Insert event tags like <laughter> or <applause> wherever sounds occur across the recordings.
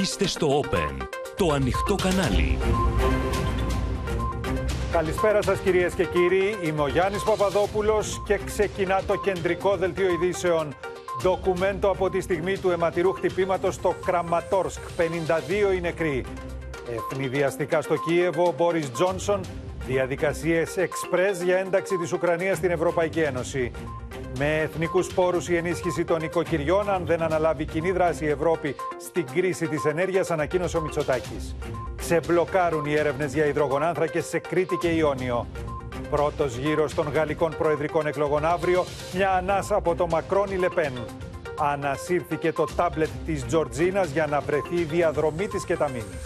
Είστε στο Open, το ανοιχτό κανάλι. Καλησπέρα σας κυρίες και κύριοι, είμαι ο Γιάννης Παπαδόπουλος και ξεκινά το κεντρικό δελτίο ειδήσεων. Ντοκουμέντο από τη στιγμή του αιματηρού χτυπήματος στο Κραματόρσκ, 52 οι νεκροί. Ευνηδιαστικά στο Κίεβο, ο Μπόρις Τζόνσον, διαδικασίες εξπρές για ένταξη της Ουκρανίας στην Ευρωπαϊκή Ένωση. Με εθνικούς πόρους η ενίσχυση των οικοκυριών, αν δεν αναλάβει κοινή δράση η Ευρώπη στην κρίση της ενέργειας, ανακοίνωσε ο Μητσοτάκης. Ξεμπλοκάρουν οι έρευνες για υδρογονάνθρακες σε Κρήτη και Ιόνιο. Πρώτος γύρος των γαλλικών προεδρικών εκλογών αύριο, μια ανάσα από το Μακρόνι Λεπέν. Ανασύρθηκε το τάμπλετ της Τζορτζίνας για να βρεθεί η διαδρομή της και τα μήνυ.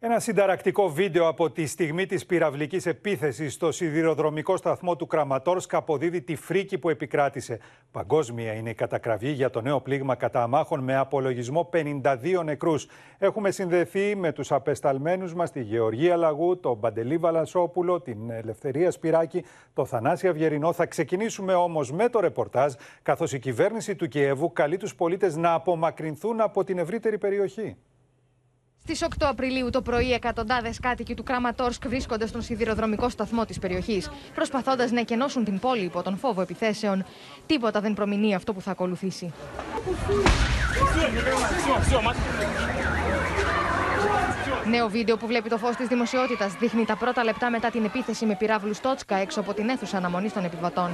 Ένα συνταρακτικό βίντεο από τη στιγμή της πυραυλικής επίθεσης στο σιδηροδρομικό σταθμό του Κραματόρσκ αποδίδει τη φρίκη που επικράτησε. Παγκόσμια είναι η κατακραυγή για το νέο πλήγμα κατά αμάχων με απολογισμό 52 νεκρούς. Έχουμε συνδεθεί με τους απεσταλμένους μας τη Γεωργία Λαγού, τον Παντελή Βαλασόπουλο, την Ελευθερία Σπυράκη, το Θανάση Αυγερινό. Θα ξεκινήσουμε όμως με το ρεπορτάζ, καθώς η κυβέρνηση του Κιέβου καλεί τους πολίτες να απομακρυνθούν από την ευρύτερη περιοχή. Στις 8 Απριλίου το πρωί, εκατοντάδες κάτοικοι του Κραματόρσκ βρίσκονται στον σιδηροδρομικό σταθμό της περιοχής, προσπαθώντας να εκενώσουν την πόλη υπό τον φόβο επιθέσεων. Τίποτα δεν προμηνύει αυτό που θα ακολουθήσει. Νέο βίντεο που βλέπει το φως της δημοσιότητας δείχνει τα πρώτα λεπτά μετά την επίθεση με πυράβλου Στότσκα έξω από την αίθουσα αναμονής των επιβατών.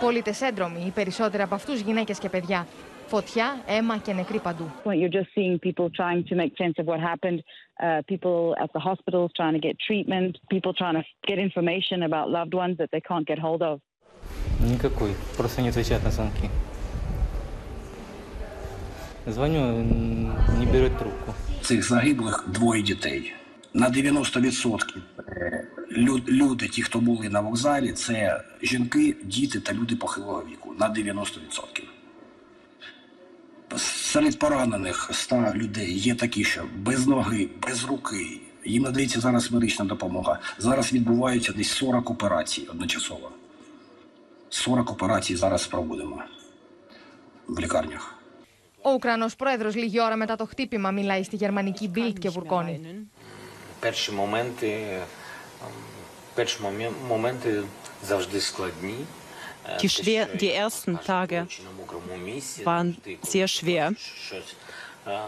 Πολίτες έντρομοι, οι περισσότεροι από αυτούς γυναίκες και παιδιά. Φωτιά, αίμα και νεκροί παντού. You're just seeing people trying to make sense of what happened, uh, people at the hospitals trying to get treatment, people trying to get information about loved ones that they can't get hold of. Никакой. Просто не отвечает на звонки. Звоню, не берет трубку. Цих загиблих двоє дітей. На 90% лю- люди, ті, хто були на вокзалі, це жінки, діти та люди похилого віку. На 90%. Серед поранених 100 людей є такі, що без ноги, без руки. Їм надається зараз медична допомога. Зараз відбуваються десь 40 операцій одночасово. 40 операцій зараз проводимо в лікарнях. Ο Ουκρανός πρόεδρος λίγη ώρα μετά το χτύπημα μιλάει στη γερμανική Bild και βουρκώνει. Перші моменти, ем, перші момі- моменти завжди складні. Е, Die те, schwer- що die я ersten кажу, Tage будучи на мокрому місці, waren завжди, коли sehr schwer. Щось, е,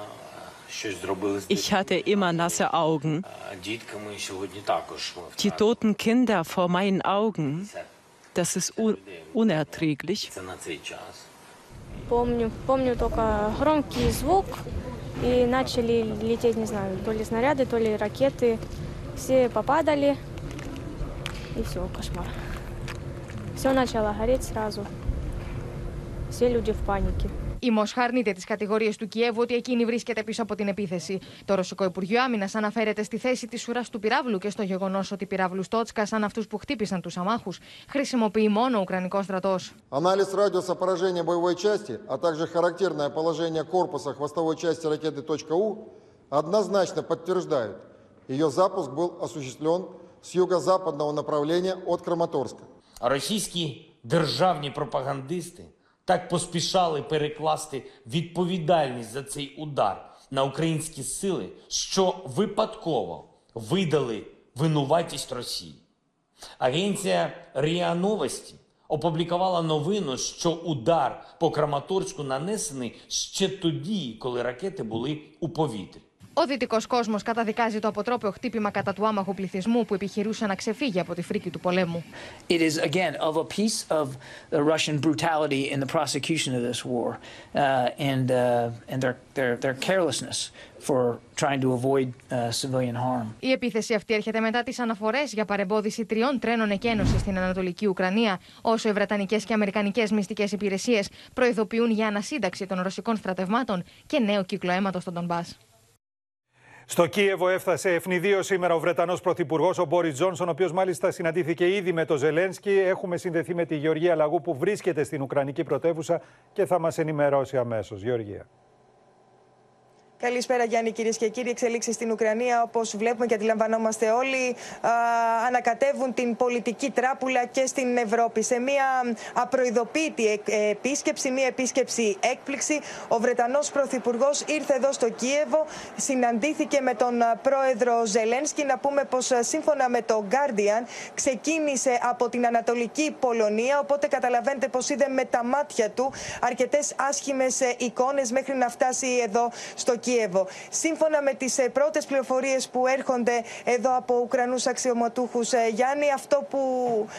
щось зробили з Ich hatte immer nasse Augen. дітками. Е, Дітками сьогодні також ми Die втратили toten Kinder vor meinen Augen, це- das ist un unerträglich. Це на цей час. Помню, помню только громкий звук, и начали лететь, не знаю, то ли снаряды, то ли ракеты. Все попадали, и все, кошмар. Все начало гореть сразу. Все люди в панике. Η Μόσχα αρνείται τι κατηγορίε του Κιέβου ότι εκείνη βρίσκεται πίσω από την επίθεση. Το Ρωσικό Υπουργείο Άμυνα αναφέρεται στη θέση τη ουρά του πυράβλου και στο γεγονό ότι πυράβλου Στότσκα, σαν αυτού που χτύπησαν του αμάχου, χρησιμοποιεί μόνο ο Ουκρανικό στρατό. Анализ радиуса поражения боевой части, а также характерное положение корпуса хвостовой части ракеты .У однозначно подтверждают, ее запуск был осуществлен с юго-западного направления от Краматорска. Російські державні пропагандисти так поспішали перекласти відповідальність за цей удар на українські сили, що випадково видали винуватість Росії. Агенція РІА Новості опублікувала новину, що удар по Краматорську нанесений ще тоді, коли ракети були у повітрі. Ο δυτικός κόσμος καταδικάζει το αποτρόπαιο χτύπημα κατά του άμαχου πληθυσμού που επιχειρούσε να ξεφύγει από τη φρίκη του πολέμου. It is, again, of a piece of the Russian brutality in the prosecution of this war uh, and, uh, and their, their, their carelessness for trying to avoid uh, civilian harm. Η επίθεση αυτή έρχεται μετά τις αναφορές για παρεμπόδιση τριών τρένων εκένωσης στην Ανατολική Ουκρανία, όσο οι Βρετανικές και Αμερικανικές μυστικές υπηρεσίες προειδοποιούν για ανασύνταξη των ρωσικών στρατευμάτων και νέο κύκλο αίματος στον Ντομπά. Στο Κίεβο έφτασε ευνηδίως σήμερα ο Βρετανός Πρωθυπουργός, ο Μπόρις Τζόνσον, ο οποίος μάλιστα συναντήθηκε ήδη με τον Ζελένσκι. Έχουμε συνδεθεί με τη Γεωργία Λαγού που βρίσκεται στην Ουκρανική πρωτεύουσα και θα μας ενημερώσει αμέσως. Γεωργία. Καλησπέρα Γιάννη κυρίες και κύριοι. Εξελίξεις στην Ουκρανία όπως βλέπουμε και αντιλαμβανόμαστε όλοι α, ανακατεύουν την πολιτική τράπουλα και στην Ευρώπη. Σε μια απροειδοποίητη ε- επίσκεψη, μια επίσκεψη έκπληξη, ο Βρετανός Πρωθυπουργός ήρθε εδώ στο Κίεβο, συναντήθηκε με τον α, πρόεδρο Ζελένσκι. Να πούμε πως σύμφωνα με το Guardian ξεκίνησε από την Ανατολική Πολωνία, οπότε καταλαβαίνετε πως είδε με τα μάτια του αρκετές άσχημες εικόνες μέχρι να φτάσει εδώ στο Κίεβο. Σύμφωνα με τις ε, πρώτες πληροφορίες που έρχονται εδώ από Ουκρανούς αξιωματούχους, ε, Γιάννη, αυτό που,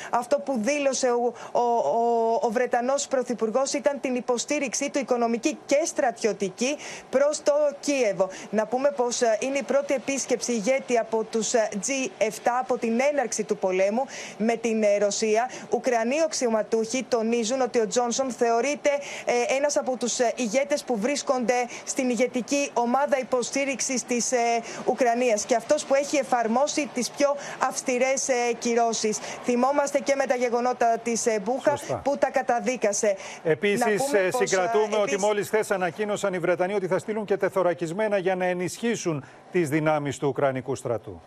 αυτό που δήλωσε ο, ο, ο, ο Βρετανός Πρωθυπουργός ήταν την υποστήριξή του οικονομική και στρατιωτική προς το Κίεβο. Να πούμε πως ε, είναι η πρώτη επίσκεψη ηγέτη από τους ε, G7 από την έναρξη του πολέμου με την ε, Ρωσία. Ουκρανοί αξιωματούχοι τονίζουν ότι ο Τζόνσον θεωρείται ε, ένας από τους ε, ηγέτες που βρίσκονται στην ηγετική ομάδα υποστήριξης της ε, Ουκρανίας και αυτός που έχει εφαρμόσει τις πιο αυστηρές ε, κυρώσεις. Θυμόμαστε και με τα γεγονότα της ε, Μπούχα Σωστά. που τα καταδίκασε. Επίσης, Να πούμε πως, συγκρατούμε ε, ότι επίσης- μόλις χθες ανακοίνωσαν οι Βρετανοί ότι θα στείλουν και τεθωρακισμένα για να ενισχύσουν τις δυνάμεις του Ουκρανικού στρατού.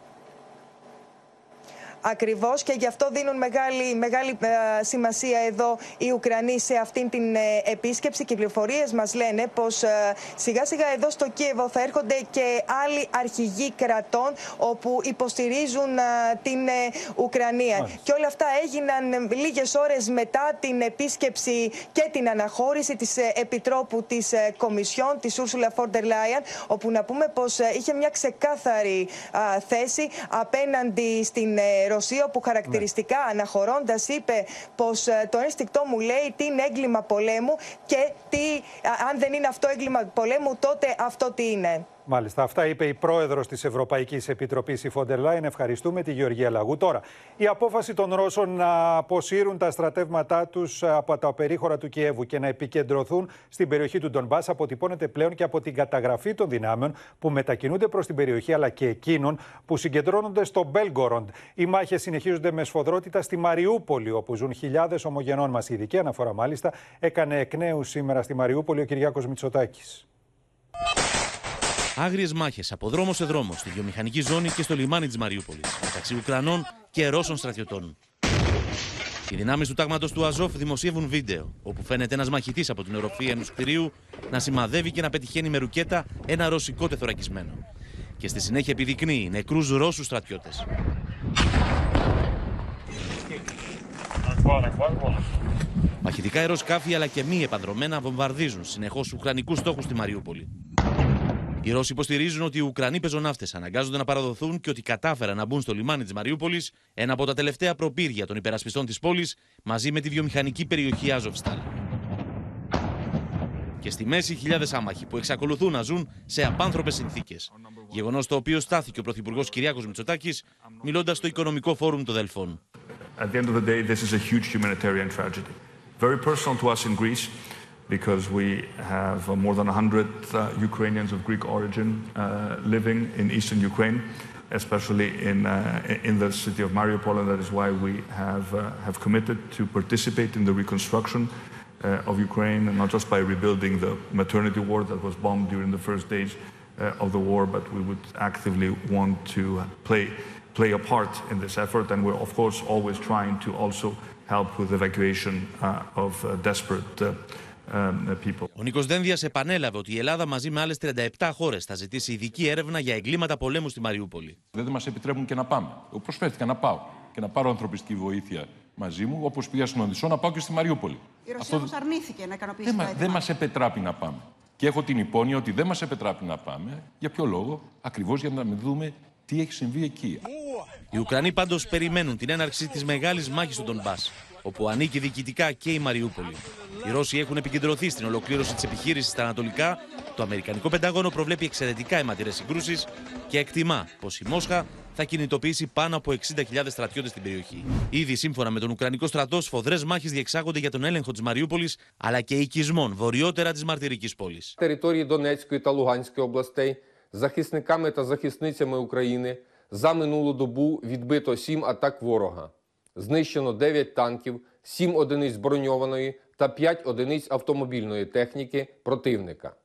Ακριβώς και γι' αυτό δίνουν μεγάλη, μεγάλη ε, σημασία εδώ οι Ουκρανοί σε αυτήν την ε, επίσκεψη. Και οι πληροφορίες μας λένε πως σιγά σιγά εδώ στο Κίεβο θα έρχονται και άλλοι αρχηγοί κρατών όπου υποστηρίζουν ε, την ε, Ουκρανία. Μάλιστα. Και όλα αυτά έγιναν λίγες ώρες μετά την επίσκεψη και την αναχώρηση της Επιτρόπου της Κομισιόν, της Ursula von der Leyen, όπου να πούμε πως είχε μια ξεκάθαρη α, θέση απέναντι στην ε, Ρωσία, όπου χαρακτηριστικά αναχωρώντας είπε πως το ένστικτό μου λέει τι είναι έγκλημα πολέμου και τι, α, αν δεν είναι αυτό έγκλημα πολέμου, τότε αυτό τι είναι. Μάλιστα, αυτά είπε η πρόεδρος της Ευρωπαϊκής Επιτροπής, η Φόντερ Λάιν. Ευχαριστούμε τη Γεωργία Λαγού. Τώρα, η απόφαση των Ρώσων να αποσύρουν τα στρατεύματά τους από τα περίχωρα του Κιέβου και να επικεντρωθούν στην περιοχή του Ντονμπάς αποτυπώνεται πλέον και από την καταγραφή των δυνάμεων που μετακινούνται προς την περιοχή αλλά και εκείνων που συγκεντρώνονται στο Μπέλγκοροντ. Οι μάχες συνεχίζονται με σφοδρότητα στη Μαριούπολη, όπου ζουν χιλιάδες ομογενών μας. Η ειδική αναφορά, μάλιστα, έκανε εκ νέου σήμερα στη Μαριούπολη ο Κυριάκος Μητσοτάκης. Άγριες μάχες από δρόμο σε δρόμο στη βιομηχανική ζώνη και στο λιμάνι της Μαριούπολης μεταξύ Ουκρανών και Ρώσων στρατιωτών. Οι δυνάμεις του τάγματος του Αζόφ δημοσιεύουν βίντεο όπου φαίνεται ένας μαχητής από την οροφή ενός κτηρίου να σημαδεύει και να πετυχαίνει με ρουκέτα ένα ρωσικό τεθωρακισμένο. Και στη συνέχεια επιδεικνύει νεκρούς Ρώσους στρατιώτες. Μαχητικά αεροσκάφη αλλά και μη επανδρομένα βομβαρδίζουν συνεχώς Ουκρανικούς στόχους στη Μαριούπολη. Οι Ρώσοι υποστηρίζουν ότι οι Ουκρανοί πεζοναύτες αναγκάζονται να παραδοθούν και ότι κατάφεραν να μπουν στο λιμάνι της Μαριούπολης, ένα από τα τελευταία προπύρια των υπερασπιστών της πόλης, μαζί με τη βιομηχανική περιοχή Άζοφσταλ. Και στη μέση χιλιάδες άμαχοι που εξακολουθούν να ζουν σε απάνθρωπες συνθήκες. Γεγονός το οποίο στάθηκε ο Πρωθυπουργός Κυριάκος Μητσοτάκης, μιλώντας στο Οικονομικό Φόρουμ των Δελφών. At the end of the day, this is a huge humanitarian tragedy. Very personal to us in Greece because we have uh, more than 100 uh, Ukrainians of Greek origin uh, living in eastern Ukraine, especially in, uh, in the city of Mariupol, and that is why we have, uh, have committed to participate in the reconstruction uh, of Ukraine, and not just by rebuilding the maternity ward that was bombed during the first days of the war, but we would actively want to play, play a part in this effort, and we're of course always trying to also help with evacuation of desperate. Ο Νίκος Δένδιας επανέλαβε ότι η Ελλάδα μαζί με άλλες 37 χώρες θα ζητήσει ειδική έρευνα για εγκλήματα πολέμου στη Μαριούπολη. Δεν μας επιτρέπουν και να πάμε. Εγώ προσφέρθηκα να πάω και να πάρω ανθρωπιστική βοήθεια μαζί μου, όπως πήγα στον Οδυσσό, να πάω και στη Μαριούπολη. Η Ρωσία όμως αρνήθηκε να ικανοποιήσει Δεν, το μα, αίτημα. δεν μας επιτράπει να πάμε. Και έχω την υπόνοια ότι δεν μας επιτράπει να πάμε. Για ποιο λόγο, ακριβώς για να μην δούμε τι έχει συμβεί εκεί. Οι Ουκρανοί πάντω περιμένουν την έναρξη τη μεγάλη μάχη του Ντομπά, όπου ανήκει διοικητικά και η Μαριούπολη. Οι Ρώσοι έχουν επικεντρωθεί στην ολοκλήρωση τη επιχείρηση στα Ανατολικά. Το Αμερικανικό Πεντάγωνο προβλέπει εξαιρετικά αιματηρέ συγκρούσει και εκτιμά πω η Μόσχα θα κινητοποιήσει πάνω από 60.000 στρατιώτε στην περιοχή. Ήδη σύμφωνα με τον Ουκρανικό στρατό, σφοδρέ μάχε διεξάγονται για τον έλεγχο τη Μαριούπολη αλλά και οικισμών βορειότερα τη μαρτυρική πόλη. території Донецької та Луганської областей захисниками та захисницями України за минулу добу відбито 7 атак ворога. Знищено 9 танків, 7 одиниць броньованої та 5 одиниць автомобільної техніки противника.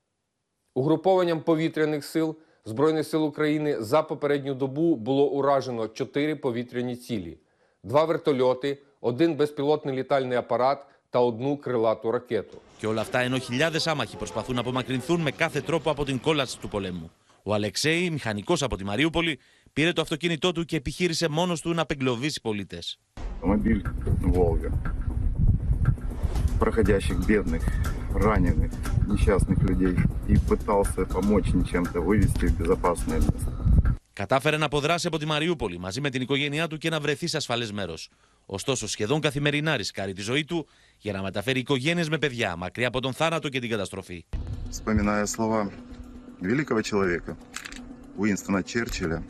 Угрупованням повітряних сил Збройних сил України за попередню добу було уражено 4 повітряні цілі, два вертольоти, один безпілотний літальний апарат та одну крилату ракету. Και όλα αυτά ενώ χιλιάδε άμαχοι προσπαθούν να απομακρυνθούν με κάθε τρόπο από την κόλαση του πολέμου. Ο Αλεξέη, μηχανικό από τη Μαρίουπολη, πήρε το αυτοκίνητό του και επιχείρησε μόνο του να απεγκλωβίσει πολίτε. Автомобиль «Волга». Проходящих бедных, раненых, несчастных людей. И пытался помочь им чем-то вывести в безопасное место. Κατάφερε να αποδράσει από τη Μαριούπολη μαζί με την οικογένειά του και να βρεθεί σε ασφαλέ μέρο. Ωστόσο, σχεδόν καθημερινά ρισκάρει τη ζωή του για να μεταφέρει οικογένειε με παιδιά μακριά από τον θάνατο και την καταστροφή. Вспоминая слова великого человека Уинстона Черчилля,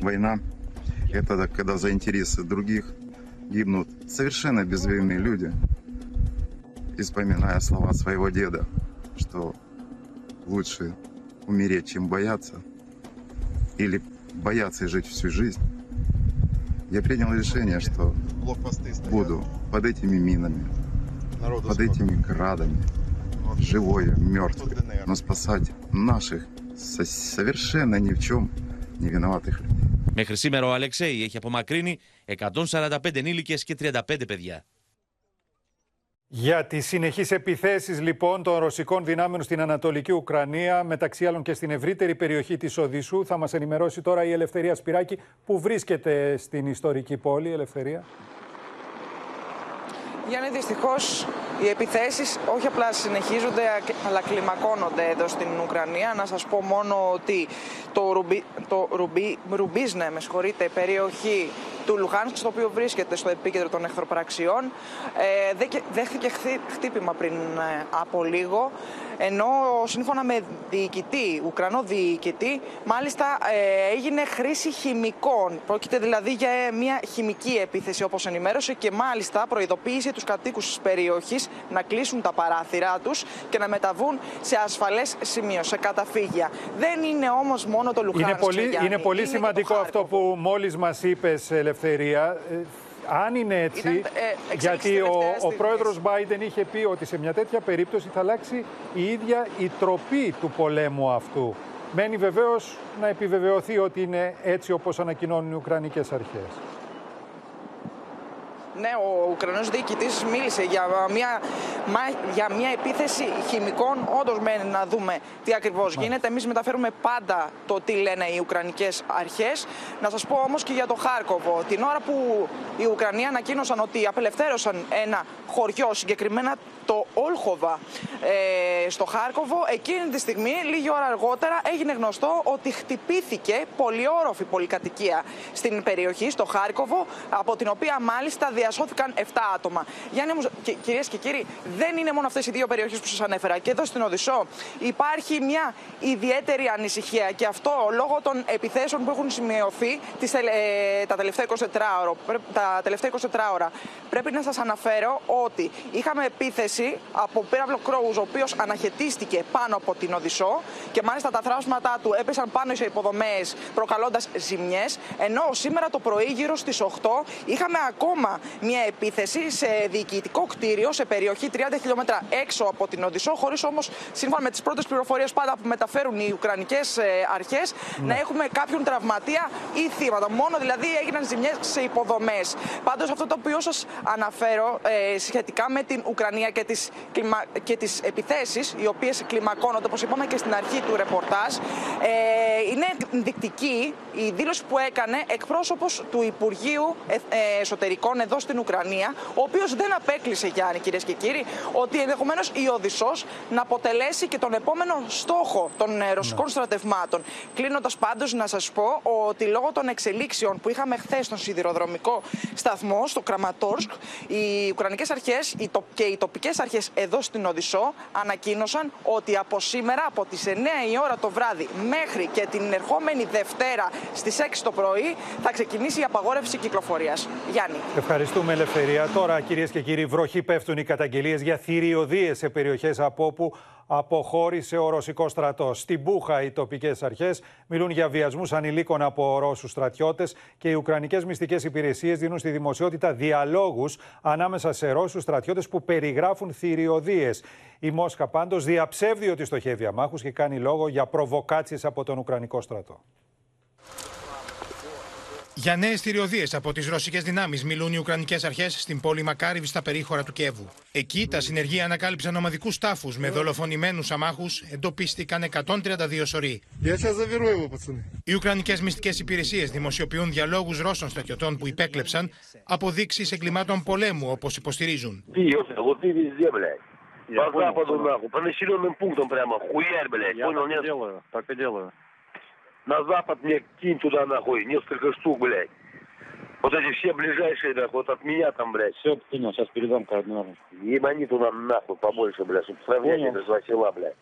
война – это когда за интересы других гибнут совершенно безвинные люди. И вспоминая слова своего деда, что лучше умереть, чем бояться, или бояться и жить всю жизнь, я принял решение, что буду под этими минами, под этими градами, живое, мертвое, но спасать наших со- совершенно ни в чем не виноватых людей. Μέχρι σήμερα ο Αλεξέη έχει απομακρύνει 145 ενήλικες και 35 παιδιά. Για τις συνεχείς επιθέσεις λοιπόν των ρωσικών δυνάμεων στην Ανατολική Ουκρανία, μεταξύ άλλων και στην ευρύτερη περιοχή της Οδυσσού, θα μας ενημερώσει τώρα η Ελευθερία Σπυράκη που βρίσκεται στην ιστορική πόλη. Ελευθερία. Γιάννη, δυστυχώς οι επιθέσεις όχι απλά συνεχίζονται, αλλά κλιμακώνονται εδώ στην Ουκρανία. Να σας πω μόνο ότι το, Ρουμπι, το Ρουμπι, Ρουμπίζνε, με συγχωρείτε, περιοχή του Λουχάνσκ, στο οποίο βρίσκεται στο επίκεντρο των εχθροπραξιών, ε, δέ- δέχθηκε χθί- χτύπημα πριν ε, από λίγο. Ενώ σύμφωνα με διοικητή, Ουκρανό διοικητή, μάλιστα ε, έγινε χρήση χημικών. Πρόκειται δηλαδή για ε, μια χημική επίθεση όπως ενημέρωσε και μάλιστα προειδοποίησε τους κατοίκους της περιοχής να κλείσουν τα παράθυρά τους και να μεταβούν σε ασφαλές σημείο, σε καταφύγια. Δεν είναι όμως μόνο το Λουχάνσκ, Είναι πολύ, Γιάννη, είναι πολύ και το σημαντικό αυτό που μόλις μας είπες, Ελευθερία. Ε, αν είναι έτσι, Ήταν, ε, εξέλιξη γιατί ο, τελευταίας ο στιγμής. πρόεδρος Biden είχε πει ότι σε μια τέτοια περίπτωση θα αλλάξει η ίδια η τροπή του πολέμου αυτού. Μένει βεβαίως να επιβεβαιωθεί ότι είναι έτσι όπως ανακοινώνουν οι Ουκρανικές αρχές. Ναι, ο Ουκρανός διοικητής μίλησε για μια, μα- για μια επίθεση χημικών. Όντως μένει να δούμε τι ακριβώς γίνεται. Εμείς μεταφέρουμε πάντα το τι λένε οι Ουκρανικές αρχές. Να σας πω όμως και για το Χάρκοβο. Την ώρα που οι Ουκρανοί ανακοίνωσαν ότι απελευθέρωσαν ένα χωριό, συγκεκριμένα το Όλχοβα ε, στο Χάρκοβο, εκείνη τη στιγμή, λίγη ώρα αργότερα, έγινε γνωστό ότι χτυπήθηκε πολυόροφη πολυκατοικία στην περιοχή, στο Χάρκοβο, από την οποία μάλιστα διασώθηκαν 7 άτομα. Γιάννη μου, και, κυρίες και κύριοι, δεν είναι μόνο αυτές οι δύο περιοχές που σας ανέφερα. Και εδώ στην Οδυσσό υπάρχει μια ιδιαίτερη ανησυχία και αυτό λόγω των επιθέσεων που έχουν σημειωθεί τις, τελε- ε, τα, τελευταία 24 ώρα, πρέ- τα τελευταία 24 ώρα. Πρέπει να σας αναφέρω ότι είχαμε επίθεση από πύραυλο Κρόουζ, ο οποίος αναχαιτίστηκε πάνω από την Οδυσσό και μάλιστα τα θράσματά του έπεσαν πάνω σε υποδομές προκαλώντας ζημιές, ενώ σήμερα το πρωί γύρω στις 8 είχαμε ακόμα μια επίθεση σε διοικητικό κτίριο σε περιοχή 30 χιλιόμετρα έξω από την Οδυσσό, χωρίς όμως σύμφωνα με τις πρώτες πληροφορίες πάντα που μεταφέρουν οι Ουκρανικές ε, αρχές να έχουμε κάποιον τραυματία ή θύματα. Μόνο δηλαδή έγιναν ζημιές σε υποδομές. Πάντως αυτό το οποίο σας αναφέρω ε, σχετικά με την Ουκρανία και τις, κλιμα... και τις επιθέσεις οι οποίες κλιμακώνονται όπως είπαμε και στην αρχή του ρεπορτάζ ε, είναι ενδεικτική η δήλωση που έκανε εκπρόσωπος του Υπουργείου Ε- ε, Εσωτερικών εδώ στην Ουκρανία ο οποίος δεν απέκλεισε Γιάννη κυρίες και κύριοι ότι ενδεχομένως η Οδυσσός να αποτελέσει και τον επόμενο στόχο των ε, ρωσικών στρατευμάτων. Κλείνοντας πάντως να σας πω ότι λόγω των εξελίξεων που είχαμε χθες στον σιδηροδρομικό σταθμό στο Κραματόρσκ οι Ουκρανικές αρχές οι το- και οι τοπικές αρχές εδώ στην Οδυσσό ανακοίνωσαν ότι από σήμερα από τις 9 η ώρα το βράδυ μέχρι και την ερχόμενη Δευτέρα στις 6 το πρωί θα ξεκινήσει η απαγόρευση κυκλοφορίας. Γιάννη. Ευχαριστούμε, Ελευθερία. Τώρα, κυρίες και κύριοι, βροχή πέφτουν οι καταγγελίες για θηριωδίες σε περιοχές από όπου Αποχώρησε ο ρωσικός στρατός. Στην Μπούχα, οι τοπικές αρχές μιλούν για βιασμούς ανηλίκων από Ρώσους στρατιώτες και οι Ουκρανικές μυστικές υπηρεσίες δίνουν στη δημοσιότητα διαλόγους ανάμεσα σε Ρώσους στρατιώτες που περιγράφουν θηριωδίες. Η Μόσχα πάντως διαψεύδει ότι στοχεύει αμάχους και κάνει λόγο για προβοκάτσιες από τον Ουκρανικό στρατό. Για νέε θηριωδίε από τι ρωσικέ δυνάμει μιλούν οι Ουκρανικέ αρχέ στην πόλη Μακάριβ στα περίχωρα του Κιέβου. Εκεί τα συνεργεία ανακάλυψαν ομαδικού τάφου με δολοφονημένου αμάχου, εντοπίστηκαν 132 σωροί. Οι Ουκρανικέ μυστικέ υπηρεσίε δημοσιοποιούν διαλόγου Ρώσων στρατιωτών που υπέκλεψαν αποδείξει εγκλημάτων πολέμου, όπω υποστηρίζουν. По западу, нахуй, по населенным пунктам прямо, хуярь, блядь, понял, нет? делаю, так и делаю. На запад мне кинь туда, нахуй, несколько штук, блядь. Вот эти все ближайшие, нахуй, вот от меня там, блядь. Все, понял, сейчас передам координаты. Ебани туда нахуй побольше, блядь, чтобы сравнять Понял. это два села, блядь.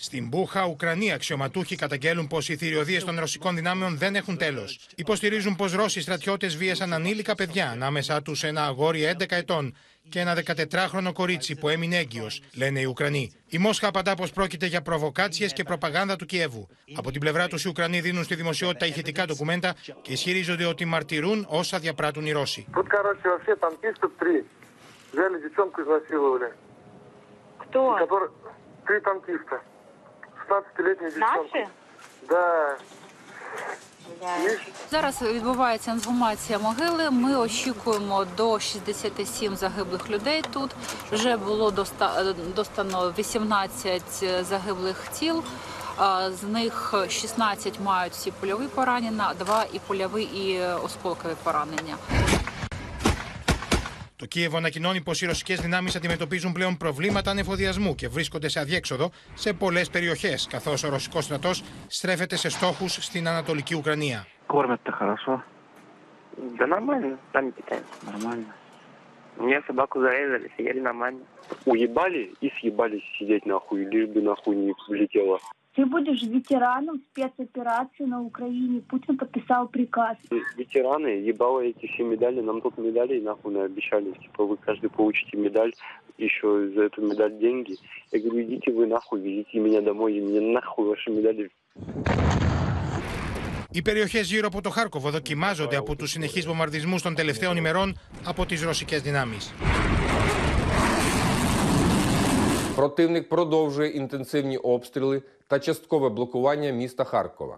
Στην Μπούχα, Ουκρανοί αξιωματούχοι καταγγέλουν πω οι θηριωδίε των ρωσικών δυνάμεων δεν έχουν τέλο. Υποστηρίζουν πω Ρώσοι στρατιώτε βίασαν ανήλικα παιδιά, ανάμεσά του ένα αγόρι 11 ετών και ένα 14χρονο κορίτσι που έμεινε έγκυο, λένε οι Ουκρανοί. Η Μόσχα απαντά πω πρόκειται για προβοκάτσιε και προπαγάνδα του Κιέβου. Από την πλευρά του, οι Ουκρανοί δίνουν στη δημοσιότητα ηχητικά ντοκουμέντα και ισχυρίζονται ότι μαρτυρούν όσα διαπράττουν οι Ρώσοι. Тут, короче, вообще танкисты три. Взяли девчонку, изнасиловали. Кто? Который... Три танкиста. 16-летнюю девчонку. Да. Зараз відбувається інформація могили. Ми очікуємо до 67 загиблих людей тут. Вже було достано 18 загиблих тіл. З них 16 мають всі польові поранення, 2 і польові, і осколкові поранення. Το Κίεβο ανακοινώνει πω οι ρωσικέ δυνάμει αντιμετωπίζουν πλέον προβλήματα ανεφοδιασμού και βρίσκονται σε αδιέξοδο σε πολλέ περιοχέ, καθώ ο ρωσικό στρατό στρέφεται σε στόχου στην Ανατολική Ουκρανία. Кормят-то хорошо. Да нормально, сами питаемся. Нормально. У меня собаку зарезали, съели нормально. Уебали и съебались сидеть нахуй, лишь бы нахуй не влетело. Ты будешь ветераном спецоперации на Украине. Путин подписал приказ. Ветераны, ебало эти все медали, нам тут медали нахуй обещали. Типа вы каждый получите медаль, еще за эту медаль деньги. Я говорю, идите вы нахуй, везите меня домой, и мне нахуй ваши медали. Οι περιοχέ γύρω από το Χάρκοβο δοκιμάζονται από του συνεχεί βομβαρδισμού των τελευταίων ημερών από τι ρωσικέ δυνάμει. Противник продовжує інтенсивні обстріли та часткове блокування міста Харкова.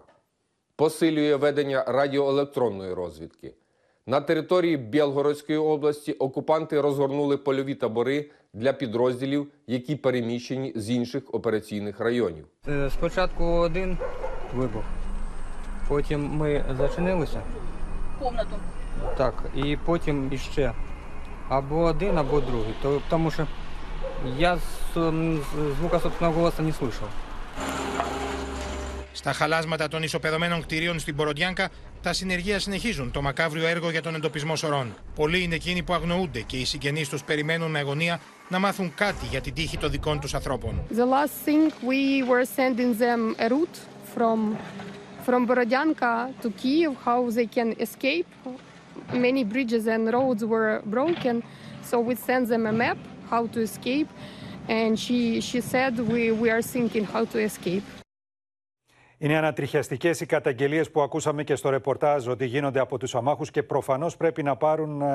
Посилює ведення радіоелектронної розвідки. На території Білгородської області окупанти розгорнули польові табори для підрозділів, які переміщені з інших операційних районів. Е, Спочатку один вибух, потім ми зачинилися. Комнату. Так, і потім іще або один, або другий. То- Тому що я з- м, з- звука собственного голоса не слышал. Στα χαλάσματα των ισοπεδωμένων κτηρίων στην Μποροντιάνκα, τα συνεργεία συνεχίζουν το μακάβριο έργο για τον εντοπισμό σωρών. Πολλοί είναι εκείνοι που αγνοούνται και οι συγγενείς τους περιμένουν με αγωνία να μάθουν κάτι για την τύχη των δικών τους ανθρώπων. The last thing we were sending them a route from from Borodyanka to Kiev, how they can escape. Many bridges and roads were broken, so we sent them a map how to escape, and she she said we we are thinking how to escape. Είναι ανατριχιαστικές οι καταγγελίες που ακούσαμε και στο ρεπορτάζ ότι γίνονται από τους αμάχους και προφανώς πρέπει να, πάρουν, ε,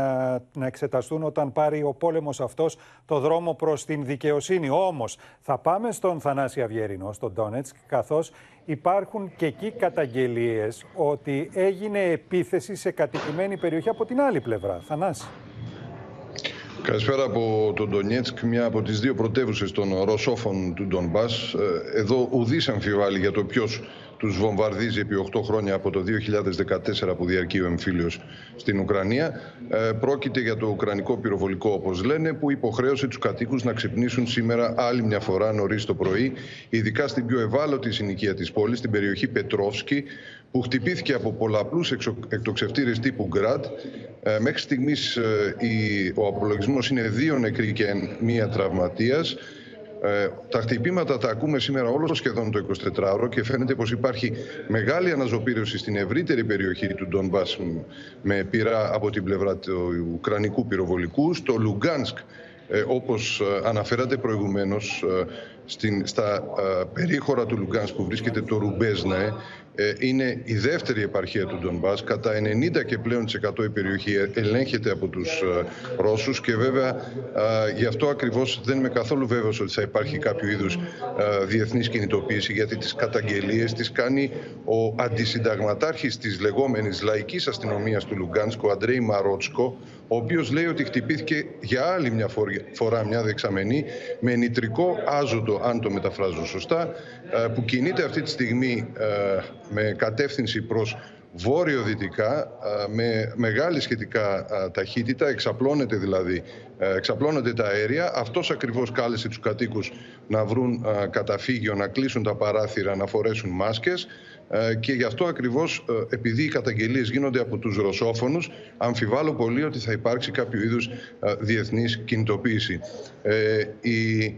να εξεταστούν όταν πάρει ο πόλεμος αυτός το δρόμο προς την δικαιοσύνη. Όμως θα πάμε στον Θανάση Αυγερινό, στον Ντόνετσκ, καθώς υπάρχουν και εκεί καταγγελίες ότι έγινε επίθεση σε κατοικημένη περιοχή από την άλλη πλευρά. Θανάση. Καλησπέρα από τον Ντονιέτσκ, μια από τις δύο πρωτεύουσες των Ρωσόφων του Ντονμπάς. Ε, Εδώ ουδής αμφιβάλλει για το ποιος τους βομβαρδίζει επί 8 χρόνια από το 2014 που διαρκεί ο εμφύλιος στην Ουκρανία. Ε, Πρόκειται για το Ουκρανικό πυροβολικό, όπως λένε, που υποχρέωσε τους κατοίκους να ξυπνήσουν σήμερα άλλη μια φορά νωρίς το πρωί, ειδικά στην πιο ευάλωτη συνοικία της πόλης, στην περιοχή Πετρόφσκι, που χτυπήθηκε από πολλαπλούς εξο- εκτοξευτήρες τύπου Γκραντ. Ε, μέχρι στιγμής ε, η- ο απολογισμός είναι δύο νεκροί και μία τραυματίας. Ε, τα χτυπήματα τα ακούμε σήμερα όλο σχεδόν το 24ωρο και φαίνεται πως υπάρχει μεγάλη αναζωπήρωση στην ευρύτερη περιοχή του Ντονμπάς με πυρά από την πλευρά του Ουκρανικού πυροβολικού. Στο Λουγκάνσκ, ε, όπως ε, αναφέρατε προηγουμένως, ε, στην, στα περίχωρα του Λουγκάνσκ που βρίσκεται το Ρουμπίζνε ε, είναι η δεύτερη επαρχία του Ντομπάς. Κατά 90 και πλέον της 100 η περιοχή ελέγχεται από τους ε, Ρώσους και βέβαια γι' αυτό ακριβώς δεν είμαι καθόλου βέβαιος ότι θα υπάρχει κάποιο είδους διεθνής κινητοποίηση γιατί τις καταγγελίες τις κάνει ο αντισυνταγματάρχης της λεγόμενης λαϊκής αστυνομίας του Λουγκάνσκ, ο Αντρέι Μαρότσκο, ο οποίος λέει ότι χτυπήθηκε για άλλη μια φορά μια δεξαμενή με νητρικό άζωτο, αν το μεταφράζω σωστά, ε, που κινείται αυτή τη στιγμή ε, με κατεύθυνση προς βόρειο-δυτικά ε, με μεγάλη σχετικά ταχύτητα, εξαπλώνεται δηλαδή, εξαπλώνονται τα αέρια. Αυτός ακριβώς κάλεσε τους κατοίκους να βρουν καταφύγιο, να κλείσουν τα παράθυρα, να φορέσουν μάσκες. Ε, και γι' αυτό ακριβώς, ε, επειδή οι καταγγελίες γίνονται από τους ρωσόφωνους, αμφιβάλλω πολύ ότι θα υπάρξει κάποιο είδους ε, διεθνής κινητοποίηση. Η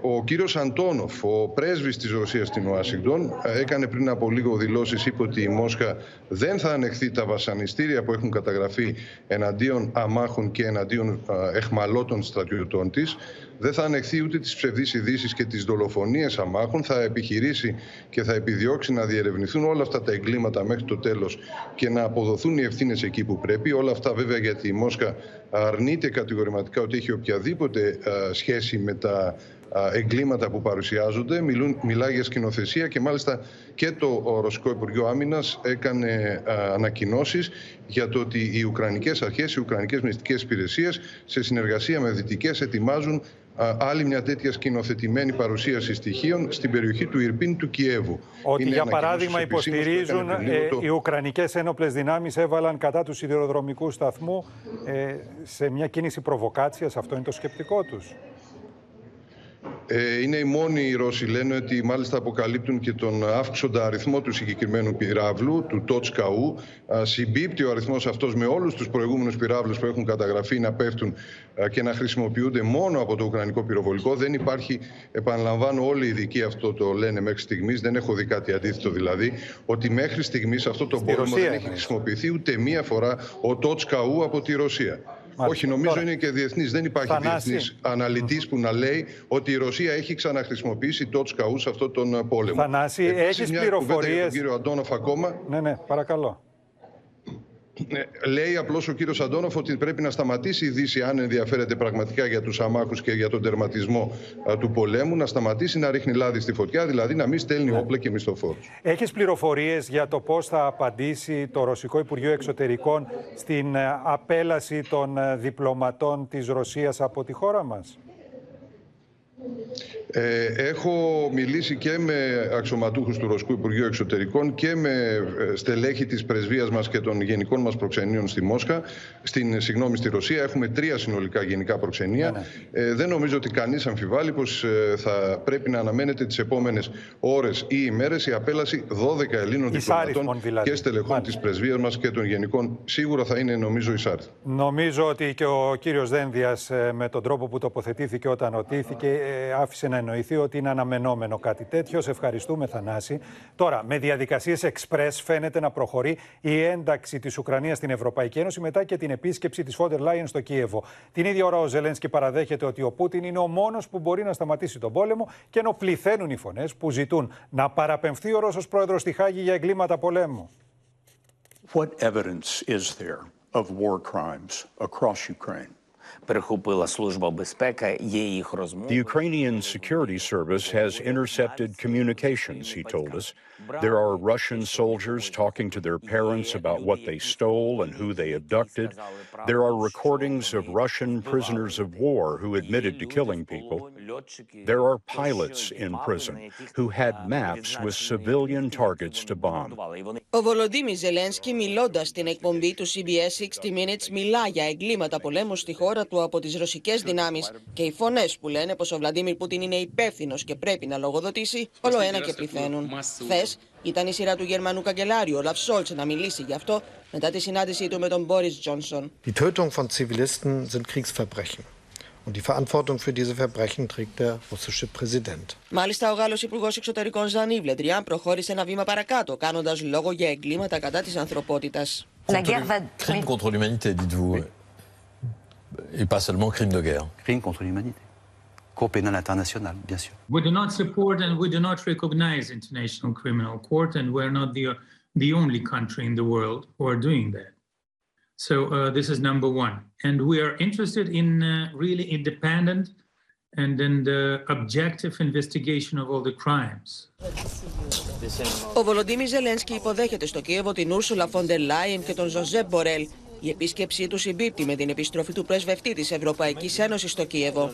ο κύριος Αντώνοφ, ο πρέσβης της Ρωσίας στην Ουάσιγκτον, έκανε πριν από λίγο δηλώσεις, είπε ότι η Μόσχα δεν θα ανεχθεί τα βασανιστήρια που έχουν καταγραφεί εναντίον αμάχων και εναντίον εχμαλώτων στρατιωτών της δεν θα ανεχθεί ούτε τις ψευδείς ειδήσεις και τις δολοφονίες αμάχων, θα επιχειρήσει και θα επιδιώξει να διερευνηθούν όλα αυτά τα εγκλήματα μέχρι το τέλος και να αποδοθούν οι ευθύνες εκεί που πρέπει. Όλα αυτά βέβαια γιατί η Μόσχα αρνείται κατηγορηματικά ότι έχει οποιαδήποτε σχέση με τα εγκλήματα που παρουσιάζονται. Μιλούν, μιλάει για σκηνοθεσία και μάλιστα και το Ρωσικό Υπουργείο Άμυνας έκανε ανακοινώσεις για το ότι οι Ουκρανικές αρχές, οι Ουκρανικές μυστικές υπηρεσίες, σε συνεργασία με δυτικές, ετοιμάζουν άλλη μια τέτοια σκηνοθετημένη παρουσίαση στοιχείων στην περιοχή του Ιρπίν του Κιέβου. Ότι για παράδειγμα υποστηρίζουν ε, οι Ουκρανικές ένοπλες δυνάμεις έβαλαν κατά τους σιδηροδρομικούς σταθμού ε, σε μια κίνηση προβοκάτσιας. Αυτό είναι το σκεπτικό τους. Ε, είναι οι μόνοι οι Ρώσοι λένε ότι μάλιστα αποκαλύπτουν και τον αύξοντα αριθμό του συγκεκριμένου πυράβλου, του Τότσκαου. Συμπίπτει ο αριθμός αυτός με όλους τους προηγούμενους πυράβλους που έχουν καταγραφεί να πέφτουν και να χρησιμοποιούνται μόνο από το Ουκρανικό πυροβολικό. Δεν υπάρχει, επαναλαμβάνω, όλοι οι ειδικοί αυτό το λένε μέχρι στιγμής. Δεν έχω δει κάτι αντίθετο δηλαδή, ότι μέχρι στιγμής αυτό το πόλεμο δεν έχει χρησιμοποιηθεί ούτε μία φορά ο Τότσκαου από τη Ρωσία. Όχι, νομίζω είναι και διεθνής. Δεν υπάρχει διεθνής αναλυτής που να λέει ότι η Ρωσία έχει ξαναχρησιμοποιήσει το σκαού σε αυτόν τον πόλεμο. Θανάση, έχεις πληροφορίες; κύριο Αντώνοφ ακόμα. Ναι, ναι, παρακαλώ. Ναι, λέει απλώς ο κύριος Αντώνοφ ότι πρέπει να σταματήσει η Δύση, αν ενδιαφέρεται πραγματικά για τους αμάχους και για τον τερματισμό του πολέμου, να σταματήσει να ρίχνει λάδι στη φωτιά, δηλαδή να μην στέλνει ναι. όπλα και μισθοφόρους. Έχεις πληροφορίες για το πώς θα απαντήσει το Ρωσικό Υπουργείο Εξωτερικών στην ε, απέλαση των ε, διπλωματών της Ρωσίας από τη χώρα μας; Ε, έχω μιλήσει και με αξιωματούχους του Ρωσικού Υπουργείου Εξωτερικών και με ε, στελέχη της πρεσβείας μας και των γενικών μας προξενείων στη Μόσχα, στην, συγγνώμη, στη Ρωσία. Έχουμε τρία συνολικά γενικά προξενία. Ναι, ναι. Ε, δεν νομίζω ότι κανείς αμφιβάλλει πως ε, θα πρέπει να αναμένεται τις επόμενες ώρες ή ημέρες η απέλαση 12 Ελλήνων διπλωματών δηλαδή. και στελεχών της πρεσβείας μας και των γενικών. Σίγουρα θα είναι νομίζω εισάρτητο. Νομίζω ότι και ο κύριος Δένδιας με τον τρόπο που τοποθετήθηκε όταν οτήθηκε άφησε να εννοηθεί ότι είναι αναμενόμενο κάτι τέτοιο. Σε ευχαριστούμε, Θανάση. Τώρα, με διαδικασίες express φαίνεται να προχωρεί η ένταξη της Ουκρανίας στην Ευρωπαϊκή Ένωση μετά και την επίσκεψη της Φόντερ Λάιεν στο Κίεβο. Την ίδια ώρα ο Ζελένσκι παραδέχεται ότι ο Πούτιν είναι ο μόνος που μπορεί να σταματήσει τον πόλεμο και ενώ πληθαίνουν οι φωνές που ζητούν να παραπεμφθεί ο Ρώσος πρόεδρος στη Χάγη για εγκλήματα πολέμου. What evidence is there of war crimes across Ukraine? перехопила служба безпеки. Є їх розмови. The Ukrainian security service has intercepted communications, he told us. There are Russian soldiers talking to their parents about what they stole and who they abducted. There are recordings of Russian prisoners of war who admitted to killing people. There are pilots in prison who had maps with civilian targets to bomb. Ο Βολοντίμι Ζελένσκι, μιλώντα στην εκπομπή του CBS 60 Minutes, μιλά για εγκλήματα πολέμου στη χώρα του από τις ρωσικές δυνάμεις και οι φωνές που λένε πως ο Βλαντίμιρ Πούτιν είναι υπεύθυνος και πρέπει να λογοδοτήσει, όλο ένα και πληθαίνουν. Χθες ήταν η σειρά του Γερμανού καγκελάριου, Ολαφ Σόλτς, να μιλήσει γι' αυτό μετά τη συνάντησή του με τον Μπόρις Τζόνσον. Die Tötung von Zivilisten sind Kriegsverbrechen. Und die Verantwortung für diese Verbrechen trägt der russische Präsident. Μάλιστα, ο Γάλλος Υπουργός Εξωτερικών Ζανί Βλεντριάν προχώρησε ένα βήμα παρακάτω, κάνοντας λόγο για εγκλήματα κατά της ανθρωπότητας. Crime contre l'humanité, dites-vous. Et pas seulement crime de guerre. Crime contre l'humanité. Cour pénale internationale, bien sûr. We do not support and we do not recognize International Criminal Court, and we're not the, the only country in the world who are doing that. So uh, this is number one. And we are interested in uh, really independent and then the objective investigation of all the crimes. Ο Βολοντίμι Ζελένσκι υποδέχεται στο Κίεβο την Ούρσουλα Φόντερ Λάιεν και τον Ζωζέ Μπορέλ. Η επίσκεψή του συμπίπτει με την επιστροφή του πρεσβευτή της Ευρωπαϊκής Ένωσης στο Κίεβο.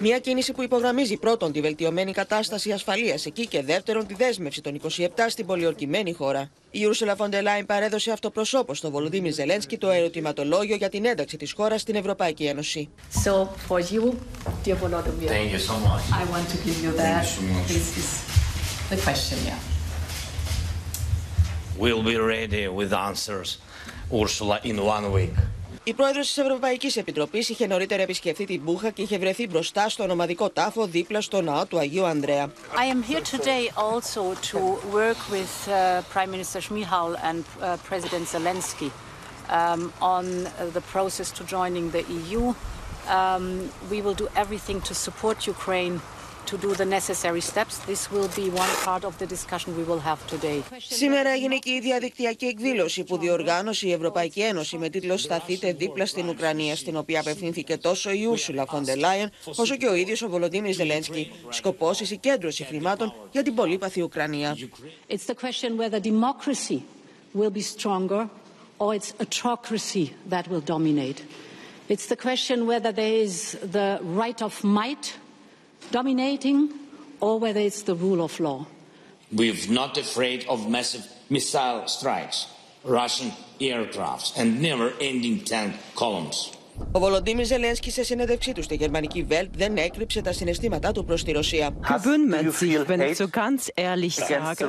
Μια κίνηση που υπογραμμίζει πρώτον τη βελτιωμένη κατάσταση ασφαλείας εκεί και δεύτερον τη δέσμευση των 27 στην πολιορκημένη χώρα. Η Ursula von der Leyen παρέδωσε αυτοπροσώπως στο Βολοδίμι Ζελένσκι το ερωτηματολόγιο για την ένταξη της χώρας στην Ευρωπαϊκή Ένωση. So for you, dear Volodymyr, Thank you so much. I want to give you Thank that. you so much. This is the question, yeah. We'll be ready with answers, Ursula, in one week. Η πρόεδρο τη Ευρωπαϊκή Επιτροπή είχε νωρίτερα επισκεφθεί την Μπούχα και είχε βρεθεί μπροστά στο ομαδικό τάφο δίπλα στο ναό του Αγίου Ανδρέα. I am here today also to work with uh, Prime Minister Schmihal and uh, President Zelensky um, on uh, the process to joining the EU. Um, we will do everything to support Ukraine to do the necessary steps. This will be one part of the discussion we will have today. Σήμερα έγινε και η διαδικτυακή εκδήλωση που διοργάνωσε η Ευρωπαϊκή Ένωση με τίτλο Σταθείτε δίπλα στην Ουκρανία, στην οποία απευθύνθηκε τόσο η Ούρσουλα Φοντε Λάιεν όσο και ο ίδιος ο Βολοντίμι Ζελένσκι. Σκοπός η συγκέντρωσης χρημάτων για την πολύπαθη Ουκρανία. It's the question whether democracy will be stronger or it's autocracy that will dominate. It's the question whether there is the right of might dominating or whether it's the rule of law. We're not afraid of massive missile strikes, Russian aircrafts, and never-ending tank columns. Ο Βολοντίμι Ζελένσκι σε συνέντευξή του στη γερμανική Welt δεν έκρυψε τα συναισθήματά του προ τη Ρωσία. Gewöhnt man sich, wenn ich so ganz ehrlich sage.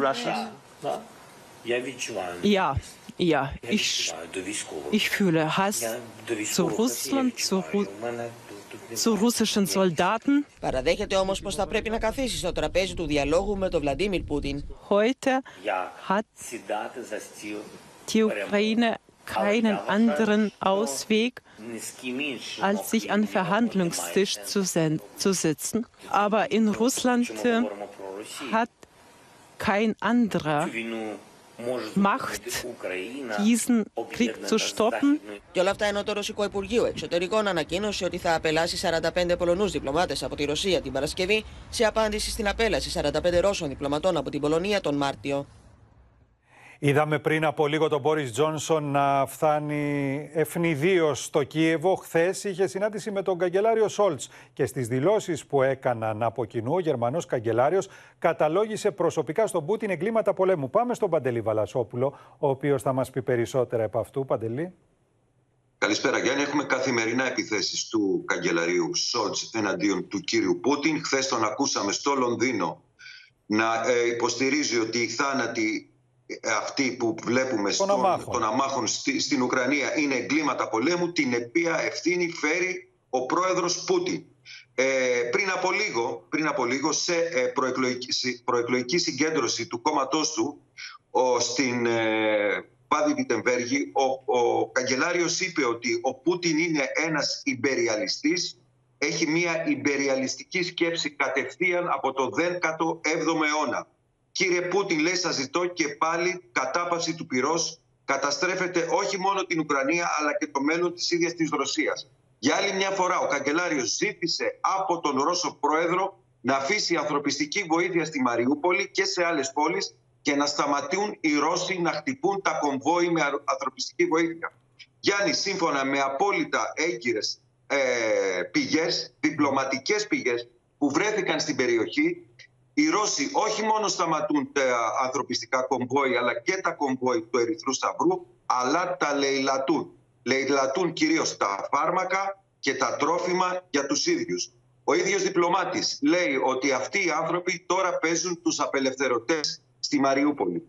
Ja, ja, ich, ich fühle Hass zu Russland, zu, Ru Zu russischen Soldaten. Παραδέχεται όμω πω θα πρέπει να καθίσει στο τραπέζι του διαλόγου με τον Βλαντίμιρ Πούτιν. Heute hat die Ukraine keinen anderen Ausweg, als sich an den Verhandlungstisch zu, zu sitzen. Aber in Russland äh, hat kein anderer Macht, diesen Krieg zu stoppen. Και όλα αυτά ενώ το Ρωσικό Υπουργείο Εξωτερικών ανακοίνωσε ότι θα απελάσει 45 Πολωνούς διπλωμάτες από τη Ρωσία την Παρασκευή σε απάντηση στην απέλαση 45 Ρώσων διπλωματών από την Πολωνία τον Μάρτιο. Είδαμε πριν από λίγο τον Μπόρις Τζόνσον να φτάνει ευνηδίως στο Κίεβο. Χθες είχε συνάντηση με τον καγκελάριο Σόλτς και στις δηλώσεις που έκαναν από κοινού, ο Γερμανός καγκελάριος καταλόγησε προσωπικά στον Πούτιν εγκλήματα πολέμου. Πάμε στον Παντελή Βαλασόπουλο, ο οποίος θα μας πει περισσότερα από αυτού. Παντελή. Καλησπέρα Γιάννη. Έχουμε καθημερινά επιθέσεις του καγκελαρίου Σόλτς εναντίον του κύριου Πούτιν. Χθες τον ακούσαμε στο Λονδίνο να ε, υποστηρίζει ότι οι θάνατοι αυτοί που βλέπουμε των στον, αμάχων, των αμάχων στη, στην Ουκρανία είναι εγκλήματα πολέμου, την οποία ευθύνη φέρει ο πρόεδρος Πούτιν. Ε, πριν, από λίγο, πριν από λίγο σε ε, προεκλογική, προεκλογική συγκέντρωση του κόμματός του ο, στην ε, Πάδη Βιτεμβέργη ο, ο καγκελάριος είπε ότι ο Πούτιν είναι ένας υπεριαλιστής έχει μια υπεριαλιστική σκέψη κατευθείαν από το 17ο αιώνα. Κύριε Πούτιν, λέει, σας ζητώ και πάλι κατάπαυση του πυρός. Καταστρέφεται όχι μόνο την Ουκρανία, αλλά και το μέλλον της ίδιας της Ρωσίας. Για άλλη μια φορά, ο καγκελάριος ζήτησε από τον Ρώσο πρόεδρο να αφήσει ανθρωπιστική βοήθεια στη Μαριούπολη και σε άλλες πόλεις και να σταματούν οι Ρώσοι να χτυπούν τα κομβόη με ανθρωπιστική βοήθεια. Γιάννη, σύμφωνα με απόλυτα έγκυρες ε, πηγές, διπλωματικές πηγές που βρέθηκαν στην περιοχή, οι Ρώσοι όχι μόνο σταματούν τα ανθρωπιστικά κομβόη αλλά και τα κομβόη του Ερυθρού Σταυρού αλλά τα λαιλατούν. Λαιλατούν κυρίως τα φάρμακα και τα τρόφιμα για τους ίδιους. Ο ίδιος διπλωμάτης λέει ότι αυτοί οι άνθρωποι τώρα παίζουν τους απελευθερωτές στη Μαριούπολη.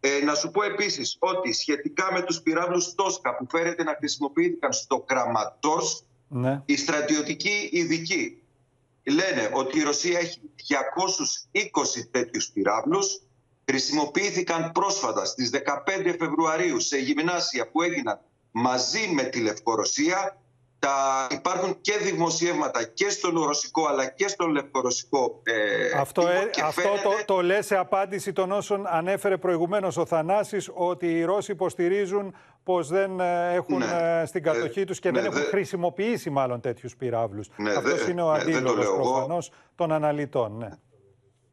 Ε, να σου πω επίσης ότι σχετικά με τους πυράβλους Τόσκα που φέρεται να χρησιμοποιήθηκαν στο Κραματός, ναι. οι στρατιωτικοί ειδικοί λένε ότι η Ρωσία έχει 220 τέτοιους πυράβλους. Χρησιμοποιήθηκαν πρόσφατα στις 15 Φεβρουαρίου σε γυμνάσια που έγιναν μαζί με τη Λευκορωσία Τα, υπάρχουν και δημοσιεύματα και στον ρωσικό αλλά και στον λευκορωσικό ε, Αυτό, τύπο ε, και αυτό φαίνεται- το, το λέει σε απάντηση των όσων ανέφερε προηγουμένως ο Θανάσης ότι οι Ρώσοι υποστηρίζουν πως δεν ε, έχουν Ναι. ε, στην κατοχή τους και ναι, δεν έχουν δε- χρησιμοποιήσει μάλλον τέτοιους πυράβλους. Ναι, Αυτός δε- είναι ο ναι, δεν το αντίλογος λέω εγώ. προφανώς των αναλυτών. Ναι.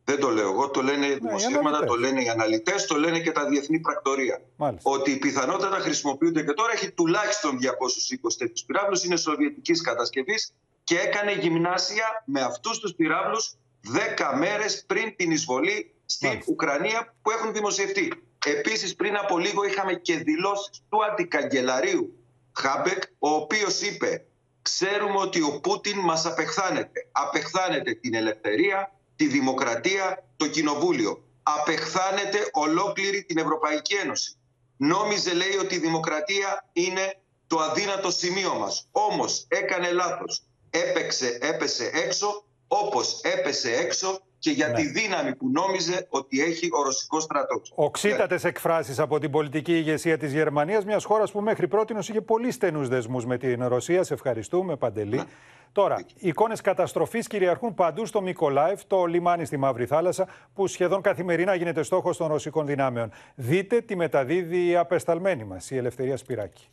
Δεν το λέω εγώ, το λένε οι δημοσιεύματα, αναλυτές. το λένε οι αναλυτές, το λένε και τα διεθνή πρακτορία. Μάλιστα. Ότι οι πιθανότατα χρησιμοποιούνται και τώρα έχει τουλάχιστον 220 τέτοιους πυράβλους, είναι σοβιετικής κατασκευής και έκανε γυμνάσια με αυτούς τους πυράβλους 10 μέρες πριν την εισβολή στην Ουκρανία που έχουν δημοσιευτεί. Επίσης, πριν από λίγο είχαμε και δηλώσεις του αντικαγκελαρίου Χάμπεκ, ο οποίος είπε ξέρουμε ότι ο Πούτιν μας απεχθάνεται. Απεχθάνεται την ελευθερία, τη δημοκρατία, το κοινοβούλιο. Απεχθάνεται ολόκληρη την Ευρωπαϊκή Ένωση. Νόμιζε, λέει, ότι η δημοκρατία είναι το αδύνατο σημείο μας. Όμως έκανε λάθος. Έπαιξε, έπεσε έξω, όπως έπεσε έξω και για τη δύναμη που νόμιζε ότι έχει ο ρωσικός στρατός. Οξύτατες εκφράσεις από την πολιτική ηγεσία της Γερμανίας, μιας χώρας που μέχρι πρώτη είχε πολύ στενούς δεσμούς με την Ρωσία. Σε ευχαριστούμε, Παντελή. Τώρα, εικόνες καταστροφής κυριαρχούν παντού στο Μικολάιβ, το λιμάνι στη Μαύρη Θάλασσα, που σχεδόν καθημερινά γίνεται στόχος των ρωσικών δυνάμεων. Δείτε τι μεταδίδει η απεσταλμένη μας, η Ελευθερία Σπυράκη.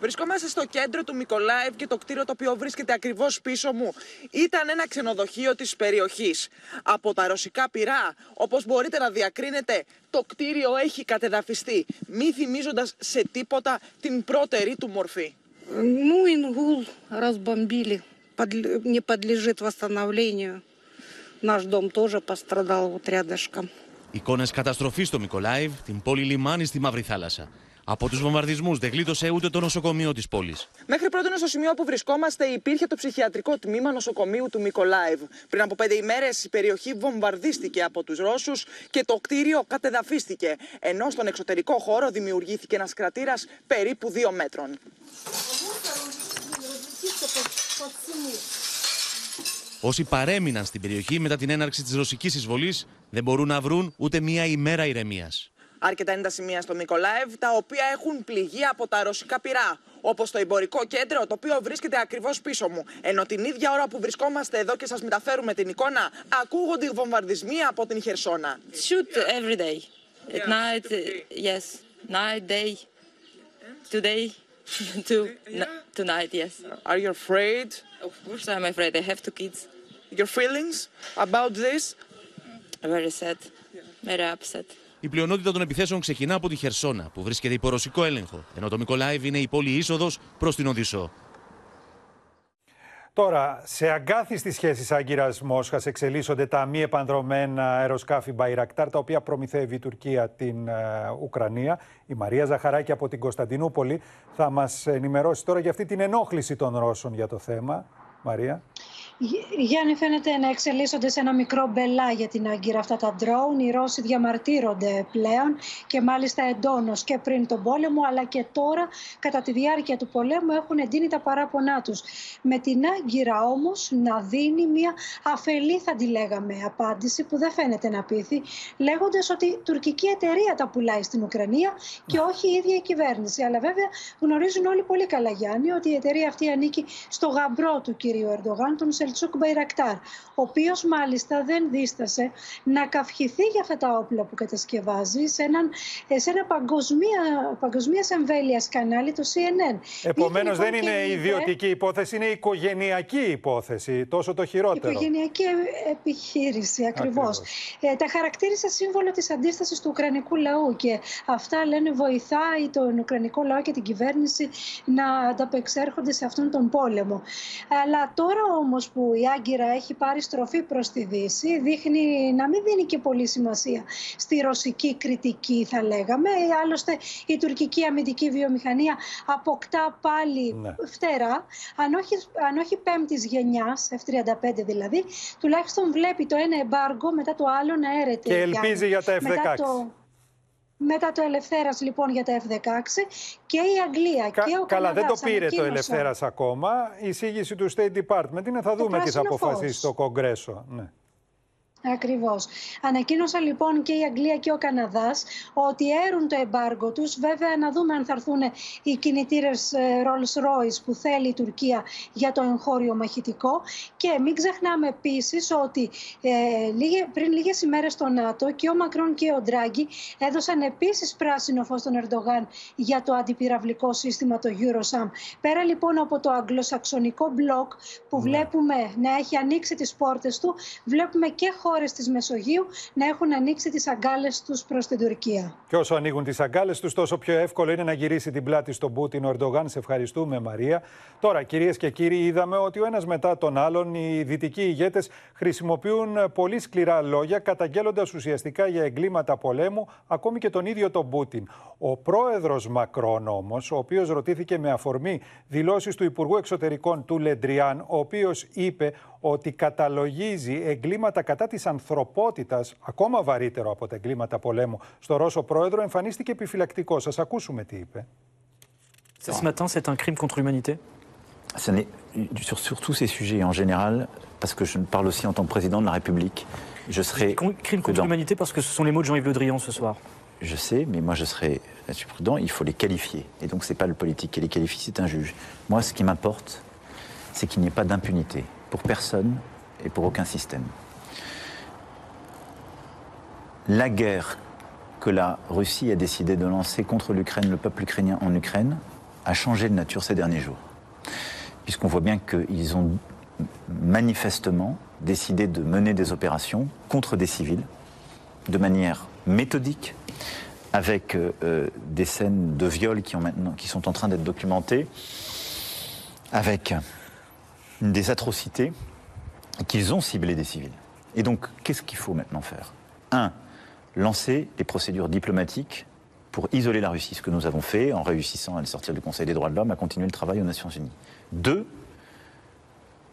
Βρισκόμαστε στο κέντρο του Μικολάευ και το κτίριο το οποίο βρίσκεται ακριβώς πίσω μου ήταν ένα ξενοδοχείο της περιοχής. Από τα ρωσικά πυρά, όπως μπορείτε να διακρίνετε, το κτίριο έχει κατεδαφιστεί, μη θυμίζοντας σε τίποτα την πρώτερη του μορφή. Ну, Ингул разбомбили, Подле- не подлежит восстановлению. Наш дом тоже пострадал вот рядышком. Εικόνε καταστροφή στο Μικολάιβ, την πόλη λιμάνι στη Μαύρη Θάλασσα. Από τους βομβαρδισμούς δεν γλίτωσε ούτε το νοσοκομείο της πόλης. Μέχρι πρώτον, στο σημείο που βρισκόμαστε, υπήρχε το ψυχιατρικό τμήμα νοσοκομείου του Μικολάιβ. Πριν από πέντε ημέρες, η περιοχή βομβαρδίστηκε από τους Ρώσους και το κτίριο κατεδαφίστηκε. Ενώ στον εξωτερικό χώρο δημιουργήθηκε ένας κρατήρας περίπου δύο μέτρων. Όσοι παρέμειναν στην περιοχή μετά την έναρξη της ρωσικής εισβολής δεν μπορούν να βρουν ούτε μία ημέρα ηρεμίας. Αρκετά είναι τα σημεία στο Μικολάευ, τα οποία έχουν πληγεί από τα ρωσικά πυρά. Όπως το εμπορικό κέντρο, το οποίο βρίσκεται ακριβώς πίσω μου. Ενώ την ίδια ώρα που βρισκόμαστε εδώ και σας μεταφέρουμε την εικόνα, ακούγονται οι βομβαρδισμοί από την Χερσόνα. shoot every day. At night, uh, yes. Night, day. Today, <laughs> to, tonight, yes. Are you afraid? Of course, I'm afraid. I have two kids. Your feelings about this? Very sad. Very upset. Η πλειονότητα των επιθέσεων ξεκινά από τη Χερσόνα, που βρίσκεται υπό ρωσικό έλεγχο, ενώ το Μικολάιβ είναι η πόλη είσοδος προς την Οδυσσό. Τώρα, σε αγκάθιστη σχέση Άγκυρα Μόσχας εξελίσσονται τα μη επανδρομένα αεροσκάφη Μπαϊρακτάρ, τα οποία προμηθεύει η Τουρκία την ε, Ουκρανία. Η Μαρία Ζαχαράκη από την Κωνσταντινούπολη θα μας ενημερώσει τώρα για αυτή την ενόχληση των Ρώσων για το θέμα. Μαρία. Γιάννη, φαίνεται να εξελίσσονται σε ένα μικρό μπελά για την Άγκυρα αυτά τα ντρόουν. Οι Ρώσοι διαμαρτύρονται πλέον και μάλιστα εντόνως και πριν τον πόλεμο, αλλά και τώρα κατά τη διάρκεια του πολέμου έχουν εντείνει τα παράπονά τους. Με την Άγκυρα όμως να δίνει μια αφελή, θα τη λέγαμε, απάντηση που δεν φαίνεται να πείθει, λέγοντας ότι η τουρκική εταιρεία τα πουλάει στην Ουκρανία και όχι η ίδια η κυβέρνηση. Αλλά βέβαια γνωρίζουν όλοι πολύ καλά, Γιάννη, ότι η εταιρεία αυτή ανήκει στο γαμπρό του κυρίου Ερντογάν, τον Σελτσούκ Μπαϊρακτάρ, ο οποίος μάλιστα δεν δίστασε να καυχηθεί για αυτά τα όπλα που κατασκευάζει σε, έναν, σε ένα παγκοσμία, παγκοσμίας εμβέλειας κανάλι, το CNN. Επομένως, Δείχνει, δεν λοιπόν, είναι και είπε- ιδιωτική υπόθεση, είναι οικογενειακή υπόθεση. Τόσο το χειρότερο. Οικογενειακή επιχείρηση, ακριβώς. Ε, τα χαρακτήρισε σύμβολο της αντίστασης του Ουκρανικού λαού και αυτά λένε βοηθάει τον Ουκρανικό λαό και την κυβέρνηση να ανταπεξέρχονται σε αυτόν τον πόλεμο. Αλλά τώρα όμως που η Άγκυρα έχει πάρει στροφή προς τη Δύση, δείχνει να μην δίνει και πολύ σημασία στη ρωσική κριτική θα λέγαμε. Ε, Άλλωστε η τουρκική αμυντική βιομηχανία αποκτά πάλι Ναι. φτερά, αν όχι, αν όχι πέμπτης γενιάς, F-35 δηλαδή, τουλάχιστον βλέπει το ένα εμπάργκο μετά το άλλο να έρεται. Και ελπίζει Γιάννη. για τα F-16. Μετά το, μετά το Ελευθέρας λοιπόν για τα F-16 και η Αγγλία και ο Καλά, δεν το Καναδάς πήρε το ανακοίνωσαν- Ελευθέρας ακόμα. Η εισήγηση του State Department είναι θα δούμε τι θα πράσινο αποφασίσει φως. το Κογκρέσο. Ναι. Ακριβώς. Ανακοίνωσαν λοιπόν και η Αγγλία και ο Καναδάς ότι έρουν το εμπάργκο τους. Βέβαια, να δούμε αν θα έρθουν οι κινητήρες Rolls Royce που θέλει η Τουρκία για το εγχώριο μαχητικό. Και μην ξεχνάμε επίσης ότι ε, πριν λίγες ημέρες στο ΝΑΤΟ και ο Μακρόν και ο Ντράγκη έδωσαν επίσης πράσινο φως στον Ερντογάν για το αντιπυραυλικό σύστημα, το Eurosam. Πέρα λοιπόν από το αγγλοσαξονικό μπλοκ που ναι. βλέπουμε να έχει ανοίξει τις πόρτες του, βλέπουμε και χώρες της Μεσογείου να έχουν ανοίξει τις αγκάλες τους προς την Τουρκία. Και όσο ανοίγουν τις αγκάλες τους, τόσο πιο εύκολο είναι να γυρίσει την πλάτη στον Πούτιν ο Ερντογάν. Σε ευχαριστούμε, Μαρία. Τώρα, κυρίες και κύριοι, είδαμε ότι ο ένας μετά τον άλλον οι δυτικοί ηγέτες χρησιμοποιούν πολύ σκληρά λόγια, καταγγέλλοντας ουσιαστικά για εγκλήματα πολέμου, ακόμη και τον ίδιο τον Πούτιν. Ο πρόεδρος Μακρόν, όμως, ο οποίος ρωτήθηκε με αφορμή δηλώσεις του Υπουργού Εξωτερικών του Λεντριάν, ο οποίος είπε ότι καταλογίζει εγκλήματα κατά της ανθρωπότητας, ακόμα βαρύτερο από τα εγκλήματα πολέμου, στο Ρώσο πρόεδρο, εμφανίστηκε επιφυλακτικό. Σας ακούσουμε τι είπε. Ce matin, c'est un crime contre l'humanité sur, sur, tous ces sujets en général, parce que je parle aussi en tant que président de la République, je serai. Crime contre l'humanité parce que ce sont les mots de Jean-Yves Le Drian ce soir. Je sais, mais moi je serai là-dessus prudent, il faut les qualifier. Et donc c'est pas le politique qui les qualifie, c'est un juge. Moi ce qui m'importe, c'est qu'il n'y ait pas d'impunité pour personne et pour aucun système. La guerre que la Russie a décidé de lancer contre l'Ukraine, le peuple ukrainien en Ukraine, a changé de nature ces derniers jours. Puisqu'on voit bien qu'ils ont manifestement décidé de mener des opérations contre des civils de manière méthodique, avec euh, des scènes de viol qui sont en train d'être documentées, avec des atrocités qu'ils ont ciblé des civils. Et donc, qu'est-ce qu'il faut maintenant faire? Un, lancer des procédures diplomatiques pour isoler la Russie, ce que nous avons fait en réussissant à le sortir du Conseil des droits de l'homme, à continuer le travail aux Nations Unies. Deux,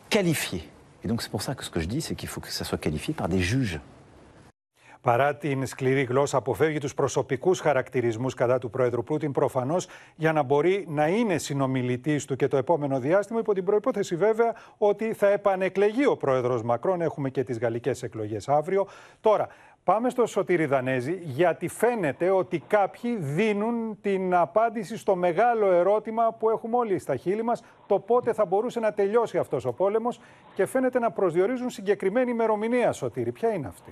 qualifier. Et donc c'est pour ça que ce que je dis, c'est qu'il faut que ça soit qualifié par des juges. Παρά την σκληρή γλώσσα, αποφεύγει του προσωπικού χαρακτηρισμού κατά του Πρόεδρου Πούτιν, προφανώ για να μπορεί να είναι συνομιλητή του και το επόμενο διάστημα, υπό την προπόθεση βέβαια ότι θα επανεκλεγεί ο Πρόεδρο Μακρόν. Έχουμε και τι γαλλικέ εκλογέ αύριο. Τώρα, Πάμε στο Σωτήρη Δανέζη, γιατί φαίνεται ότι κάποιοι δίνουν την απάντηση στο μεγάλο ερώτημα που έχουμε όλοι στα χείλη μας, το πότε θα μπορούσε να τελειώσει αυτός ο πόλεμος και φαίνεται να προσδιορίζουν συγκεκριμένη ημερομηνία, Σωτήρη. Ποια είναι αυτή;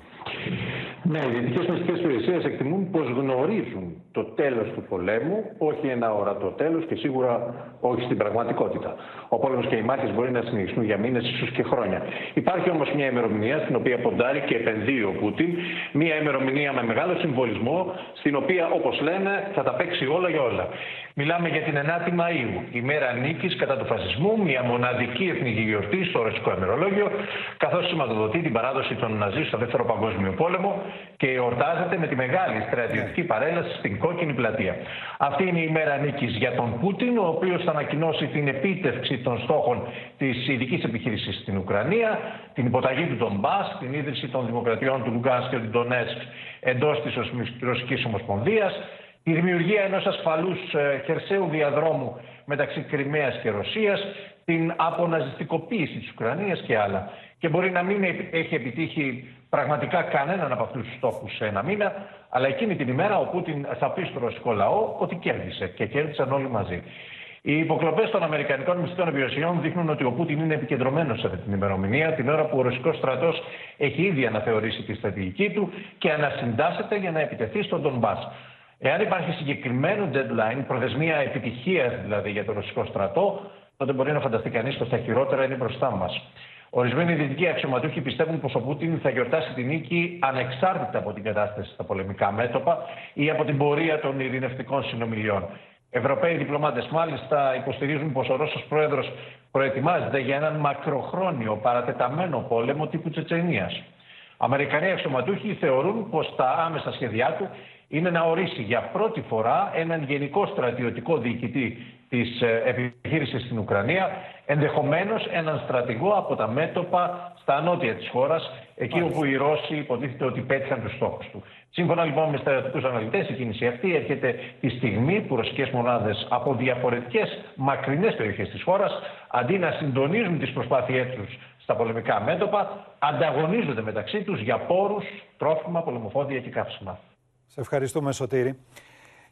Ναι, οι δυτικές μυστικέ υπηρεσίες εκτιμούν πως γνωρίζουν το τέλος του πολέμου, όχι ένα ορατό τέλος και σίγουρα όχι στην πραγματικότητα. Ο πόλεμος και οι μάχες μπορεί να συνεχιστούν για μήνες, ίσως και χρόνια. Υπάρχει όμως μια ημερομηνία στην οποία ποντάρει και επενδύει ο Πούτιν, μια ημερομηνία με μεγάλο συμβολισμό, στην οποία, όπως λένε, θα τα παίξει όλα για όλα. Μιλάμε για την 9η Μαΐου, ημέρα νίκης κατά του φασισμού, μια μοναδική εθνική γιορτή στο ρωσικό ημερολόγιο, καθώς σηματοδοτεί την παράδοση των Ναζί στο Δεύτερο Παγκόσμιο Πόλεμο και εορτάζεται με τη μεγάλη στρατιωτική παρέλαση στην κόκκινη πλατεία. Αυτή είναι η ημέρα νίκης για τον Πούτιν, ο οποίος θα ανακοινώσει την επίτευξη των στόχων της ειδικής επιχείρησης στην Ουκρανία, την υποταγή του Ντομπά, την ίδρυση των δημοκρατιών του Λουγκάνσκ και του Ντονέτσκ εντός της Ρωσικής Ομοσπονδίας, η δημιουργία ενός ασφαλούς ε, χερσαίου διαδρόμου μεταξύ Κρυμαίας και Ρωσίας, την αποναζιστικοποίηση της Ουκρανίας και άλλα. Και μπορεί να μην έχει επιτύχει πραγματικά κανέναν από αυτούς τους στόχους σε ένα μήνα, αλλά εκείνη την ημέρα ο Πούτιν θα πει στο ρωσικό λαό ότι κέρδισε και κέρδισαν όλοι μαζί. Οι υποκλοπές των Αμερικανικών μυστικών υπηρεσιών δείχνουν ότι ο Πούτιν είναι επικεντρωμένος σε αυτή την ημερομηνία, την ώρα που ο ρωσικός στρατός έχει ήδη αναθεωρήσει τη στρατηγική του και ανασυντάσσεται για να επιτεθεί στον Ντομπά. Εάν υπάρχει συγκεκριμένο deadline, προθεσμία επιτυχίας δηλαδή για το ρωσικό στρατό, τότε μπορεί να φανταστεί κανείς πως τα χειρότερα είναι μπροστά μας. Ορισμένοι δυτικοί αξιωματούχοι πιστεύουν πως ο Πούτιν θα γιορτάσει την νίκη ανεξάρτητα από την κατάσταση στα πολεμικά μέτωπα ή από την πορεία των ειρηνευτικών συνομιλιών. Ευρωπαίοι διπλωμάτες μάλιστα υποστηρίζουν πως ο Ρώσος πρόεδρος προετοιμάζεται για έναν μακροχρόνιο παρατεταμένο πόλεμο τύπου Τσετσενίας. Αμερικανοί αξιωματούχοι θεωρούν πως τα άμεσα σχέδιά του είναι να ορίσει για πρώτη φορά έναν γενικό στρατιωτικό διοικητή της ε, επιχείρησης στην Ουκρανία, ενδεχομένως έναν στρατηγό από τα μέτωπα στα νότια της χώρας, εκεί όπου οι Ρώσοι υποτίθεται ότι πέτυχαν τους στόχους τους. Σύμφωνα λοιπόν με στρατιωτικούς αναλυτές, η κίνηση αυτή έρχεται τη στιγμή που ρωσικές μονάδες από διαφορετικές μακρινές περιοχές της χώρας, αντί να συντονίζουν τις προσπάθειές τους στα πολεμικά μέτωπα ανταγωνίζονται μεταξύ τους για πόρους, τρόφιμα, πολεμοφόδια και καύσιμα. Σε ευχαριστούμε Σωτήρη.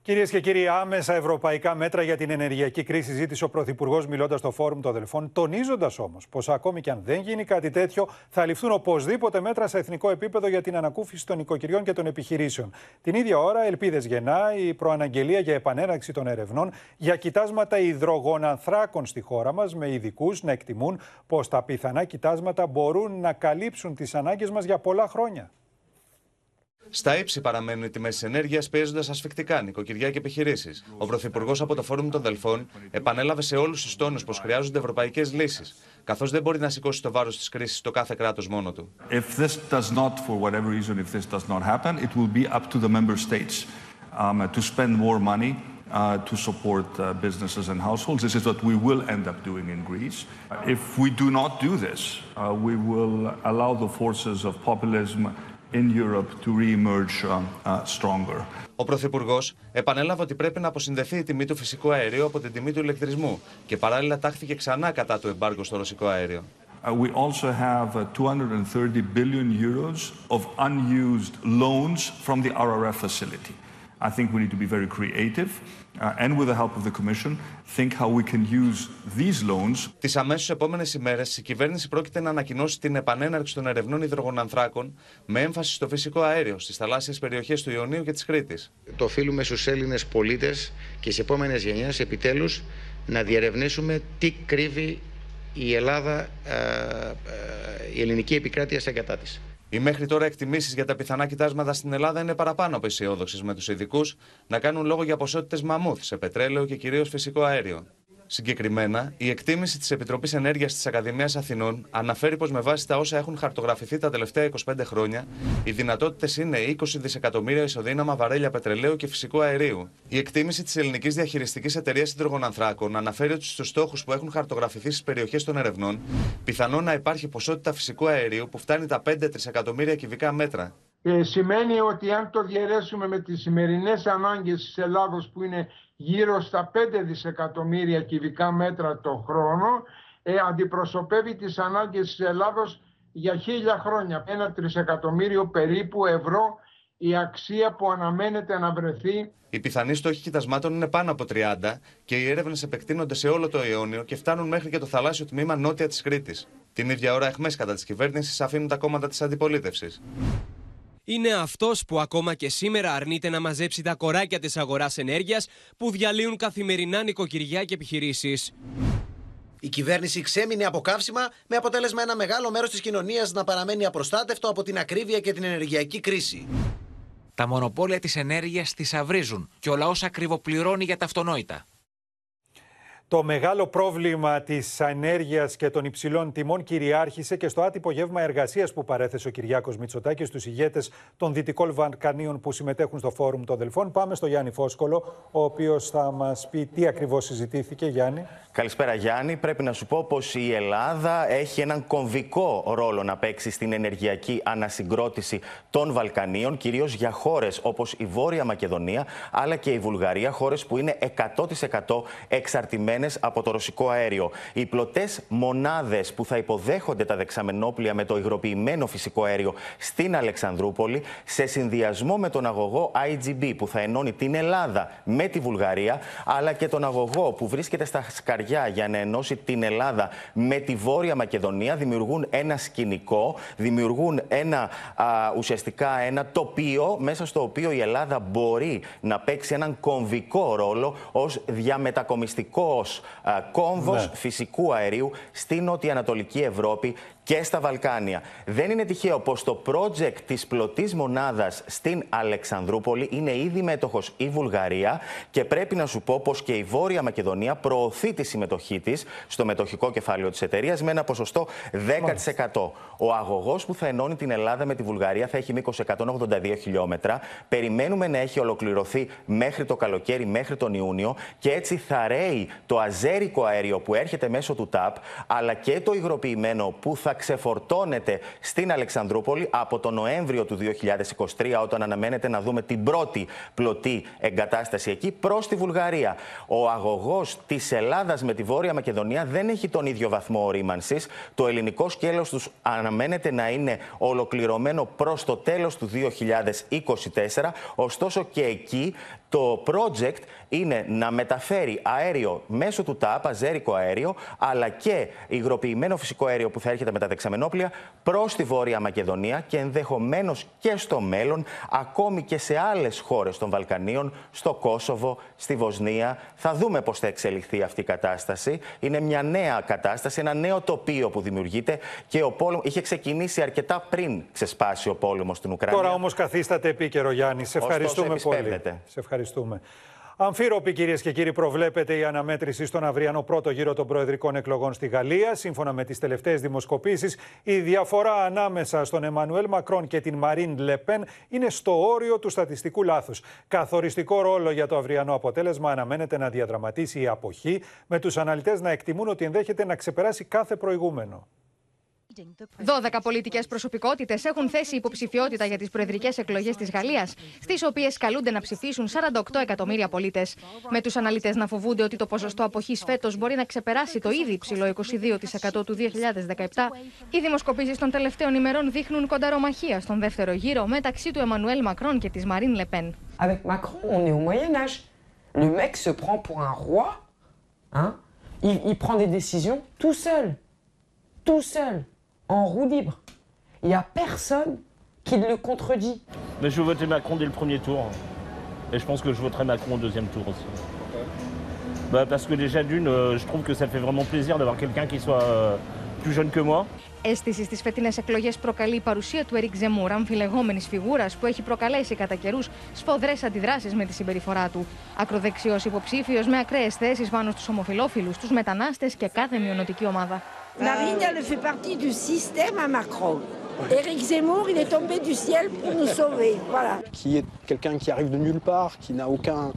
Κυρίες και κύριοι, άμεσα ευρωπαϊκά μέτρα για την ενεργειακή κρίση ζήτησε ο Πρωθυπουργός μιλώντας στο Φόρουμ των Δελφών, τονίζοντας όμως πως ακόμη και αν δεν γίνει κάτι τέτοιο, θα ληφθούν οπωσδήποτε μέτρα σε εθνικό επίπεδο για την ανακούφιση των οικοκυριών και των επιχειρήσεων. Την ίδια ώρα, ελπίδες γεννά η προαναγγελία για επανέναρξη των ερευνών για κοιτάσματα υδρογονανθράκων στη χώρα μας, με ειδικούς να εκτιμούν πως τα πιθανά κοιτάσματα μπορούν να καλύψουν τις ανάγκες μας για πολλά χρόνια. Στα ύψη παραμένουν οι τιμέ τη ενέργεια, πιέζοντα ασφικτικά νοικοκυριά και επιχειρήσει. Ο Πρωθυπουργό από το Φόρουμ των Δελφών επανέλαβε σε όλου του τόνου πω χρειάζονται ευρωπαϊκέ λύσει, καθώ δεν μπορεί να σηκώσει το βάρο τη κρίση το κάθε κράτο μόνο του. If this does not, for whatever reason, if this does not happen, it will be up to the member states um, to spend more money uh, to support uh, businesses and households. This is what we will end up doing in Greece. If we do not do this, uh, we will allow the forces of populism in Europe to re-emerge uh, uh, stronger. Ο Πρωθυπουργός επανέλαβε ότι πρέπει να αποσυνδεθεί η τιμή του φυσικού αερίου από την τιμή του ηλεκτρισμού και παράλληλα τάχθηκε ξανά κατά του εμπάργου στο ρωσικό αέριο. Uh, we also have uh, 230 billion euros of unused loans from the RRF facility. I think we need to be very creative uh, and with the help of the Commission think how we can use these loans. Τις αμέσως επόμενες ημέρες, η κυβέρνηση πρόκειται να ανακοινώσει την επανέναρξη των ερευνών υδρογονανθράκων με έμφαση στο φυσικό αέριο στις θαλάσσιες περιοχές του Ιωνίου και της Κρήτης. Το οφείλουμε στους Έλληνες πολίτες και στις επόμενες γενιές επιτέλους να διερευνήσουμε τι κρύβει η Ελλάδα, ε, ε, η ελληνική επικράτεια στα εγκατά της. Οι μέχρι τώρα εκτιμήσεις για τα πιθανά κοιτάσματα στην Ελλάδα είναι παραπάνω από αισιόδοξες, με τους ειδικούς να κάνουν λόγο για ποσότητες μαμούθ σε πετρέλαιο και κυρίως φυσικό αέριο. Συγκεκριμένα, η εκτίμηση της Επιτροπής Ενέργειας της Ακαδημίας Αθηνών αναφέρει πως με βάση τα όσα έχουν χαρτογραφηθεί τα τελευταία 25 χρόνια, οι δυνατότητες είναι 20 δισεκατομμύρια ισοδύναμα βαρέλια πετρελαίου και φυσικού αερίου. Η εκτίμηση της Ελληνικής Διαχειριστικής Εταιρείας Υδρογονανθράκων αναφέρει ότι στους στόχους που έχουν χαρτογραφηθεί στις περιοχές των ερευνών, πιθανό να υπάρχει ποσότητα φυσικού αερίου που φτάνει τα 5 τρισεκατομμύρια κυβικά μέτρα. Ε, σημαίνει ότι αν το διαιρέσουμε με τις σημερινές ανάγκες της Ελλάδος που είναι γύρω στα 5 δισεκατομμύρια κυβικά μέτρα το χρόνο, ε, αντιπροσωπεύει τις ανάγκες της Ελλάδος για χίλια χρόνια. Ένα τρισεκατομμύριο περίπου ευρώ η αξία που αναμένεται να βρεθεί. Οι πιθανοί στόχοι κοιτασμάτων είναι πάνω από 30 και οι έρευνες επεκτείνονται σε όλο το Ιόνιο και φτάνουν μέχρι και το θαλάσσιο τμήμα νότια της Κρήτης. Την ίδια ώρα, εχμές κατά της κυβέρνησης αφήνουν τα κόμματα της αντιπολίτευσης είναι αυτός που ακόμα και σήμερα αρνείται να μαζέψει τα κοράκια της αγοράς ενέργειας που διαλύουν καθημερινά νοικοκυριά και επιχειρήσεις. Η κυβέρνηση ξέμεινε από καύσιμα με αποτέλεσμα ένα μεγάλο μέρος της κοινωνίας να παραμένει απροστάτευτο από την ακρίβεια και την ενεργειακή κρίση. Τα μονοπόλια της ενέργειας θησαυρίζουν και ο λαός ακριβοπληρώνει για τα αυτονόητα. Το μεγάλο πρόβλημα της ενέργεια και των υψηλών τιμών κυριάρχησε και στο άτυπο γεύμα εργασίας που παρέθεσε ο Κυριάκος Μητσοτάκης στους ηγέτες των Δυτικών Βαλκανίων που συμμετέχουν στο Φόρουμ των Δελφών. Πάμε στο Γιάννη Φόσκολο, ο οποίος θα μας πει τι ακριβώς συζητήθηκε. Γιάννη. Καλησπέρα, Γιάννη. Πρέπει να σου πω πως η Ελλάδα έχει έναν κομβικό ρόλο να παίξει στην ενεργειακή ανασυγκρότηση των Βαλκανίων, κυρίως για χώρες όπως η Βόρεια Μακεδονία αλλά και η Βουλγαρία, χώρες που είναι 100% εξαρτημένες από το ρωσικό αέριο. Οι πλωτές μονάδες που θα υποδέχονται τα δεξαμενόπλια με το υγροποιημένο φυσικό αέριο στην Αλεξανδρούπολη, σε συνδυασμό με τον αγωγό IGB που θα ενώνει την Ελλάδα με τη Βουλγαρία, αλλά και τον αγωγό που βρίσκεται στα σκαριά για να ενώσει την Ελλάδα με τη Βόρεια Μακεδονία, δημιουργούν ένα σκηνικό, δημιουργούν ένα ουσιαστικά ένα τοπίο μέσα στο οποίο η Ελλάδα μπορεί να παίξει έναν κομβικό ρόλο ως διαμετακομιστικός κόμβος ναι. φυσικού αερίου στην νοτιοανατολική Ευρώπη και στα Βαλκάνια. Δεν είναι τυχαίο πως το project της πλωτής μονάδας στην Αλεξανδρούπολη είναι ήδη μέτοχος η Βουλγαρία και πρέπει να σου πω πως και η Βόρεια Μακεδονία προωθεί τη συμμετοχή της στο μετοχικό κεφάλαιο της εταιρείας με ένα ποσοστό 10%. Ο αγωγός που θα ενώνει την Ελλάδα με τη Βουλγαρία θα έχει μήκος 182 χιλιόμετρα. Περιμένουμε να έχει ολοκληρωθεί μέχρι το καλοκαίρι, μέχρι τον Ιούνιο και έτσι θα ρέει το αζέρικο αέριο που έρχεται μέσω του ΤΑΠ αλλά και το υγροποιημένο που θα ξεφορτώνεται στην Αλεξανδρούπολη από τον Νοέμβριο του 2023, όταν αναμένεται να δούμε την πρώτη πλωτή εγκατάσταση εκεί, προς τη Βουλγαρία. Ο αγωγός της Ελλάδας με τη Βόρεια Μακεδονία δεν έχει τον ίδιο βαθμό ορίμανσης. Το ελληνικό σκέλος τους αναμένεται να είναι ολοκληρωμένο προς το τέλος του 2024. Ωστόσο και εκεί το project είναι να μεταφέρει αέριο μέσω του ΤΑΠ, αζέρικο αέριο, αλλά και υγροποιημένο φυσικό αέριο που θα έρχεται με τα δεξαμενόπλια προς τη Βόρεια Μακεδονία και ενδεχομένως και στο μέλλον, ακόμη και σε άλλες χώρες των Βαλκανίων, στο Κόσοβο, στη Βοσνία. Θα δούμε πώς θα εξελιχθεί αυτή η κατάσταση. Είναι μια νέα κατάσταση, ένα νέο τοπίο που δημιουργείται και ο πόλεμος είχε ξεκινήσει αρκετά πριν ξεσπάσει ο πόλεμος στην Ουκρανία. Τώρα όμως καθίσταται επίκαιρο, Γιάννη. Σε ευχαριστούμε πολύ. Σε ευχαριστούμε. Αμφίροπη, κυρίες και κύριοι, προβλέπεται η αναμέτρηση στον αυριανό πρώτο γύρο των προεδρικών εκλογών στη Γαλλία. Σύμφωνα με τις τελευταίες δημοσκοπήσεις, η διαφορά ανάμεσα στον Εμμανουέλ Μακρόν και την Μαρίν Λεπέν είναι στο όριο του στατιστικού λάθους. Καθοριστικό ρόλο για το αυριανό αποτέλεσμα αναμένεται να διαδραματίσει η αποχή, με τους αναλυτές να εκτιμούν ότι ενδέχεται να ξεπεράσει κάθε προηγούμενο. 12 πολιτικές προσωπικότητες έχουν θέσει υποψηφιότητα για τις προεδρικές εκλογές της Γαλλίας, στις οποίες καλούνται να ψηφίσουν 48 εκατομμύρια πολίτες. Με τους αναλυτές να φοβούνται ότι το ποσοστό αποχής φέτος μπορεί να ξεπεράσει το ήδη υψηλό 22% του 2017, οι δημοσκοπήσεις των τελευταίων ημερών δείχνουν κονταρομαχία στον δεύτερο γύρο μεταξύ του Εμμανουέλ Μακρόν και της Μαρίν Λεπέν. Avec Macron, on est au Moyen Âge. Le mec se prend pour un roi. Hein? Il, il prend des décisions tout seul. Tout seul. en roue libre. Il n'y a personne qui le contredit. Mais je vais voter Macron dès le premier tour. Et je pense que je voterai Macron au deuxième tour aussi. Bah parce que déjà d'une, euh, je trouve que ça fait vraiment plaisir d'avoir quelqu'un qui soit euh, plus jeune que moi. Αίσθηση στι φετινέ εκλογέ προκαλεί η παρουσία του Ερικ Ζεμούρ, αμφιλεγόμενη φιγούρα που έχει προκαλέσει κατά καιρού σφοδρέ αντιδράσει με τη συμπεριφορά του. Ακροδεξιό υποψήφιο με ακραίε θέσει πάνω στου ομοφυλόφιλου, του μετανάστε και κάθε μειονοτική ομάδα. Marine, elle fait partie du système à Macron. Éric Zemmour, il est tombé du ciel pour nous sauver. Voilà. Qui est quelqu'un qui arrive de nulle part, qui n'a aucun,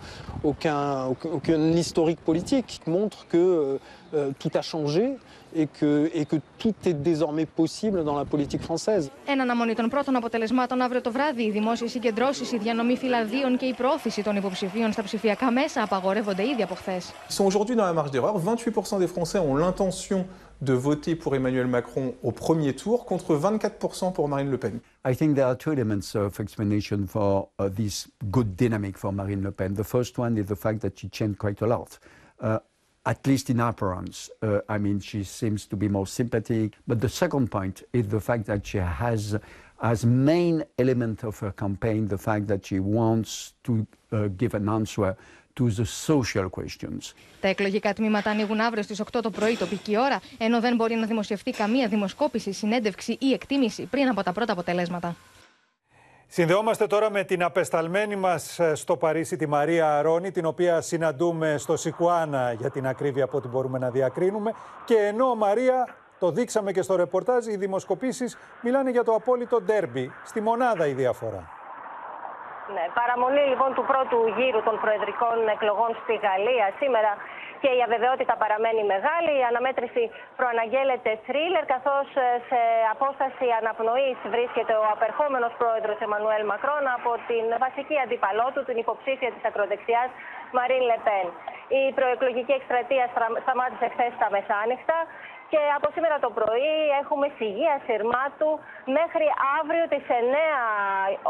aucun, aucun, aucun, historique politique, qui montre que euh, tout a changé et que, et que tout est désormais possible dans la politique française. Εν αναμονή των πρώτων αποτελεσμάτων αύριο το βράδυ, οι δημόσιε συγκεντρώσει, η διανομή φυλαδίων και η προώθηση των υποψηφίων στα ψηφιακά μέσα απαγορεύονται ήδη από χθε. Ils sont aujourd'hui dans la marge d'erreur. 28% des Français ont l'intention de voter pour Emmanuel Macron au premier tour contre 24% pour Marine Le Pen. I think there are two elements of explanation for uh, this good dynamic for Marine Le Pen. The first one is the fact that she changed quite a lot. Uh, at least in appearance. Uh, I mean, she seems to be more sympathetic. But the second point is the fact that she has, as main element of her campaign, the fact that she wants to uh, give an answer to the social questions. Τα εκλογικά τμήματα ανοίγουν αύριο στις 8 το πρωί τοπική ώρα, ενώ δεν μπορεί να δημοσιευτεί καμία δημοσκόπηση, συνέντευξη ή εκτίμηση πριν από τα πρώτα αποτελέσματα. Συνδεόμαστε τώρα με την απεσταλμένη μας στο Παρίσι, τη Μαρία Αρώνη, την οποία συναντούμε στο Σικουάνα για την ακρίβεια από ό,τι μπορούμε να διακρίνουμε. Και ενώ, Μαρία, το δείξαμε και στο ρεπορτάζ, οι δημοσκοπήσεις μιλάνε για το απόλυτο ντέρμπι. Στη μονάδα η διαφορά. Ναι, παραμονή λοιπόν του πρώτου γύρου των προεδρικών εκλογών στη Γαλλία σήμερα και η αβεβαιότητα παραμένει μεγάλη. Η αναμέτρηση προαναγγέλλεται θρίλερ, καθώς σε απόσταση αναπνοής βρίσκεται ο απερχόμενος πρόεδρος Εμμανουέλ Μακρόν από την βασική αντίπαλό του, την υποψήφια της ακροδεξιάς Μαρίν Λεπέν. Η προεκλογική εκστρατεία σταμάτησε χθες στα μεσάνυχτα. Και από σήμερα το πρωί έχουμε σιγεία σειρμάτου μέχρι αύριο τις 9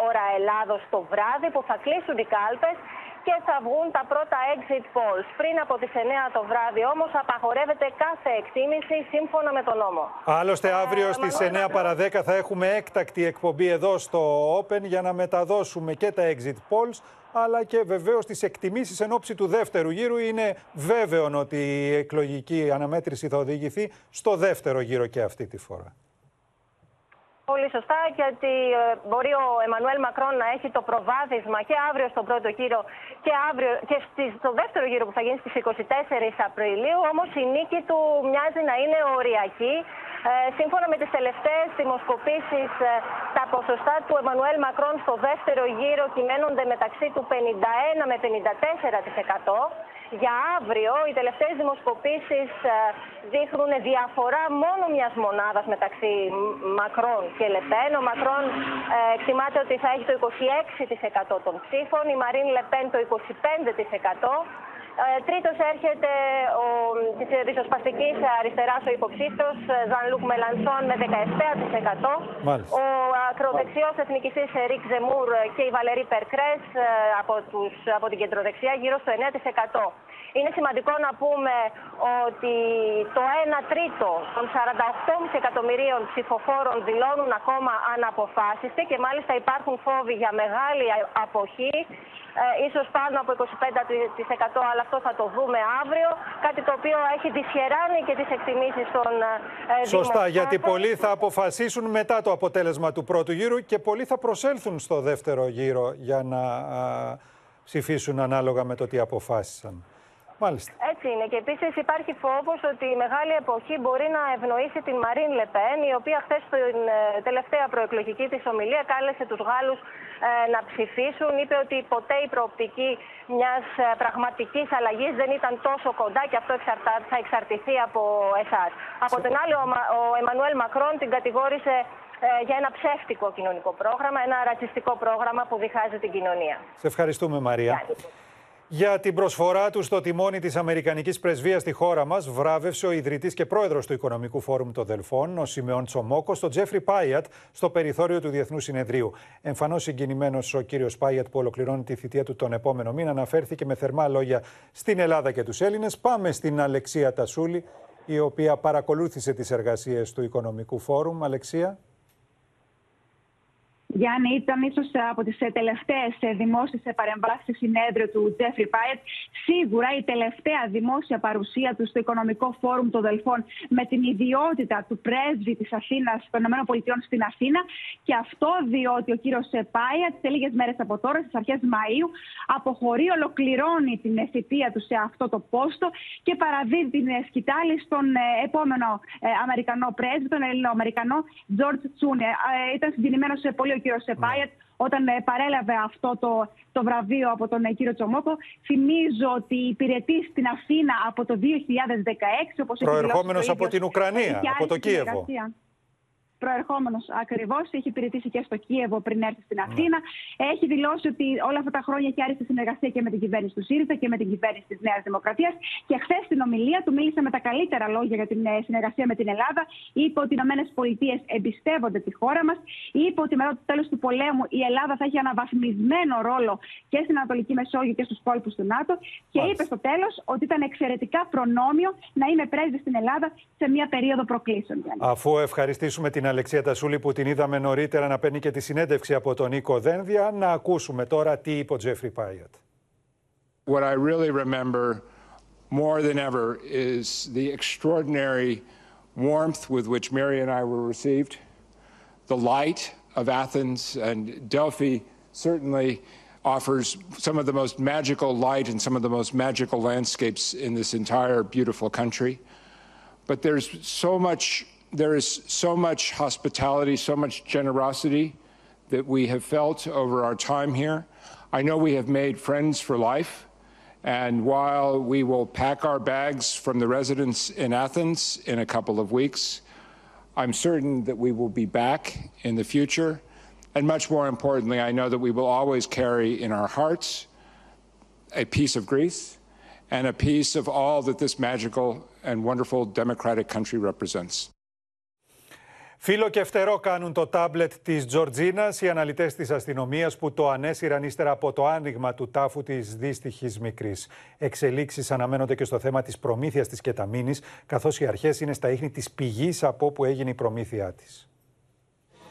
ώρα Ελλάδος το βράδυ που θα κλείσουν οι κάλπες και θα βγουν τα πρώτα exit polls. Πριν από τις 9 το βράδυ όμως απαγορεύεται κάθε εκτίμηση σύμφωνα με τον νόμο. Άλλωστε αύριο ε, στις 9 παρα 10 θα έχουμε έκτακτη εκπομπή εδώ στο Open για να μεταδώσουμε και τα exit polls αλλά και βεβαίως τις εκτιμήσεις εν ώψη του δεύτερου γύρου. Είναι βέβαιος ότι η εκλογική αναμέτρηση θα οδηγηθεί στο δεύτερο γύρο και αυτή τη φορά. Πολύ σωστά, γιατί ε, μπορεί ο Εμμανουέλ Μακρόν να έχει το προβάδισμα και αύριο στον πρώτο γύρο και, αύριο, και στο δεύτερο γύρο που θα γίνει στις 24 Απριλίου. Όμως η νίκη του μοιάζει να είναι οριακή. Ε, σύμφωνα με τις τελευταίες δημοσκοπήσεις, ε, τα ποσοστά του Εμμανουέλ Μακρόν στο δεύτερο γύρο κυμαίνονται μεταξύ του 51 με 54%. για αύριο. Οι τελευταίες δημοσκοπήσεις ε, δείχνουν διαφορά μόνο μιας μονάδας μεταξύ Μακρόν και Λεπέν. Ο Μακρόν ε, εκτιμάται ότι θα έχει το 26% των ψήφων, η Μαρίν Λεπέν το 25%. Ε, τρίτος έρχεται ο, της ριζοσπαστικής αριστεράς ο υποψήφιος Ζαν Λουκ Μελανσόν με 17%. Μάλιστα. Ο ακροδεξιός εθνικιστής Ρικ Ζεμούρ και η Βαλερή Περκρές ε, από, τους, από την κεντροδεξιά γύρω στο 9%. Είναι σημαντικό να πούμε ότι το 1 τρίτο των 48 εκατομμυρίων ψηφοφόρων δηλώνουν ακόμα αναποφάσιστοι και μάλιστα υπάρχουν φόβοι για μεγάλη αποχή ε, ίσως πάνω από 25% αλλά αυτό θα το δούμε αύριο. Κάτι το οποίο έχει δυσχεράνει και τις εκτιμήσεις των ε, Σωστά, γιατί πολλοί θα αποφασίσουν μετά το αποτέλεσμα του πρώτου γύρου και πολλοί θα προσέλθουν στο δεύτερο γύρο για να ψηφίσουν ανάλογα με το τι αποφάσισαν. Μάλιστα. Έτσι είναι. Και επίσης υπάρχει φόβος ότι η μεγάλη εποχή μπορεί να ευνοήσει την Μαρίν Λεπέν, η οποία χθες στην ε, τελευταία προεκλογική της ομιλία κάλεσε τους Γάλλους ε, να ψηφίσουν. Είπε ότι ποτέ η προοπτική μιας ε, πραγματικής αλλαγής δεν ήταν τόσο κοντά και αυτό θα εξαρτηθεί από εσάς. Από την άλλη, ο Εμμανουέλ Μακρόν την κατηγόρησε για ένα ψεύτικο κοινωνικό πρόγραμμα, ένα ρατσιστικό πρόγραμμα που διχάζει την κοινωνία. Σε ευχαριστούμε, Μαρία. Για την προσφορά τους στο τιμόνι της Αμερικανικής Πρεσβείας στη χώρα μας, βράβευσε ο ιδρυτής και πρόεδρος του Οικονομικού Φόρουμ των Δελφών, ο Σιμεών Τσομόκος, τον Τζέφρι Πάιατ, στο περιθώριο του Διεθνούς Συνεδρίου. Εμφανώς συγκινημένος ο κύριος Πάιατ, που ολοκληρώνει τη θητεία του τον επόμενο μήνα, αναφέρθηκε με θερμά λόγια στην Ελλάδα και τους Έλληνες. Πάμε στην Αλεξία Τασούλη, η οποία παρακολούθησε τις εργασίες του Οικονομικού Φόρουμ. Αλεξία. Γιάννη, ήταν ίσως από τις τελευταίες δημόσιες παρεμβάσεις στο συνέδριο του Τζέφρι Πάιετ. Σίγουρα η τελευταία δημόσια παρουσία του στο Οικονομικό Φόρουμ των Δελφών με την ιδιότητα του πρέσβη της Αθήνας, των ΗΠΑ στην Αθήνα. Και αυτό διότι ο κύριος Πάιετ σε λίγες μέρες από τώρα, στις αρχές Μαου, αποχωρεί, ολοκληρώνει την θητεία του σε αυτό το πόστο και παραδίδει την σκητάλη στον ε, επόμενο ε, Αμερικανό πρέσβη, τον Ελληνοαμερικανό Τζορτ Τσούνε. Ε, ήταν συγκινημένος πολύ ο κύριο Σεπάιατ όταν ε, παρέλαβε αυτό το, το βραβείο από τον ε, κύριο Τσομόκο. Θυμίζω ότι υπηρετεί στην Αθήνα από το 2016. Όπως Προερχόμενος από την Ουκρανία, από το Κίεβο προερχόμενος ακριβώς. Έχει υπηρετήσει και στο Κίεβο πριν έρθει στην ναι. Αθήνα. Έχει δηλώσει ότι όλα αυτά τα χρόνια έχει άριστη συνεργασία και με την κυβέρνηση του ΣΥΡΙΖΑ και με την κυβέρνηση της Νέας Δημοκρατίας. Και χθες στην ομιλία του μίλησε με τα καλύτερα λόγια για την ε, συνεργασία με την Ελλάδα. Είπε ότι οι ΗΠΑ εμπιστεύονται τη χώρα μας. Είπε ότι μετά το τέλος του πολέμου η Ελλάδα θα έχει αναβαθμισμένο ρόλο και στην Ανατολική Μεσόγειο και στους κόλπους του ΝΑΤΟ. Και είπε στο τέλος ότι ήταν εξαιρετικά προνόμιο να είμαι πρέσβης στην Ελλάδα σε μια περίοδο προκλήσεων. Αφού ευχαριστήσουμε την Αλεξία Τασούλη που την είδαμε νωρίτερα να παίρνει και τη συνέντευξη από τον Νίκο Δένδια. Να ακούσουμε τώρα τι είπε ο Τζέφρι Πάιατ. What I really remember more than ever is the extraordinary warmth with which Mary and I were received. The light of Athens and Delphi certainly offers some of the most magical light and some of the most magical landscapes in this entire beautiful country. But there's so much there is so much hospitality, so much generosity that we have felt over our time here. I know we have made friends for life. And while we will pack our bags from the residence in Athens in a couple of weeks, I'm certain that we will be back in the future. And much more importantly, I know that we will always carry in our hearts a piece of Greece and a piece of all that this magical and wonderful democratic country represents. Φίλο και φτερό κάνουν το τάμπλετ της Τζορτζίνας οι αναλυτές της αστυνομίας που το ανέσυραν ύστερα από το άνοιγμα του τάφου της δύστιχης μικρής. Εξελίξεις αναμένονται και στο θέμα της προμήθειας της κεταμίνης, καθώς οι αρχές είναι στα ίχνη της πηγής από όπου έγινε η προμήθειά της.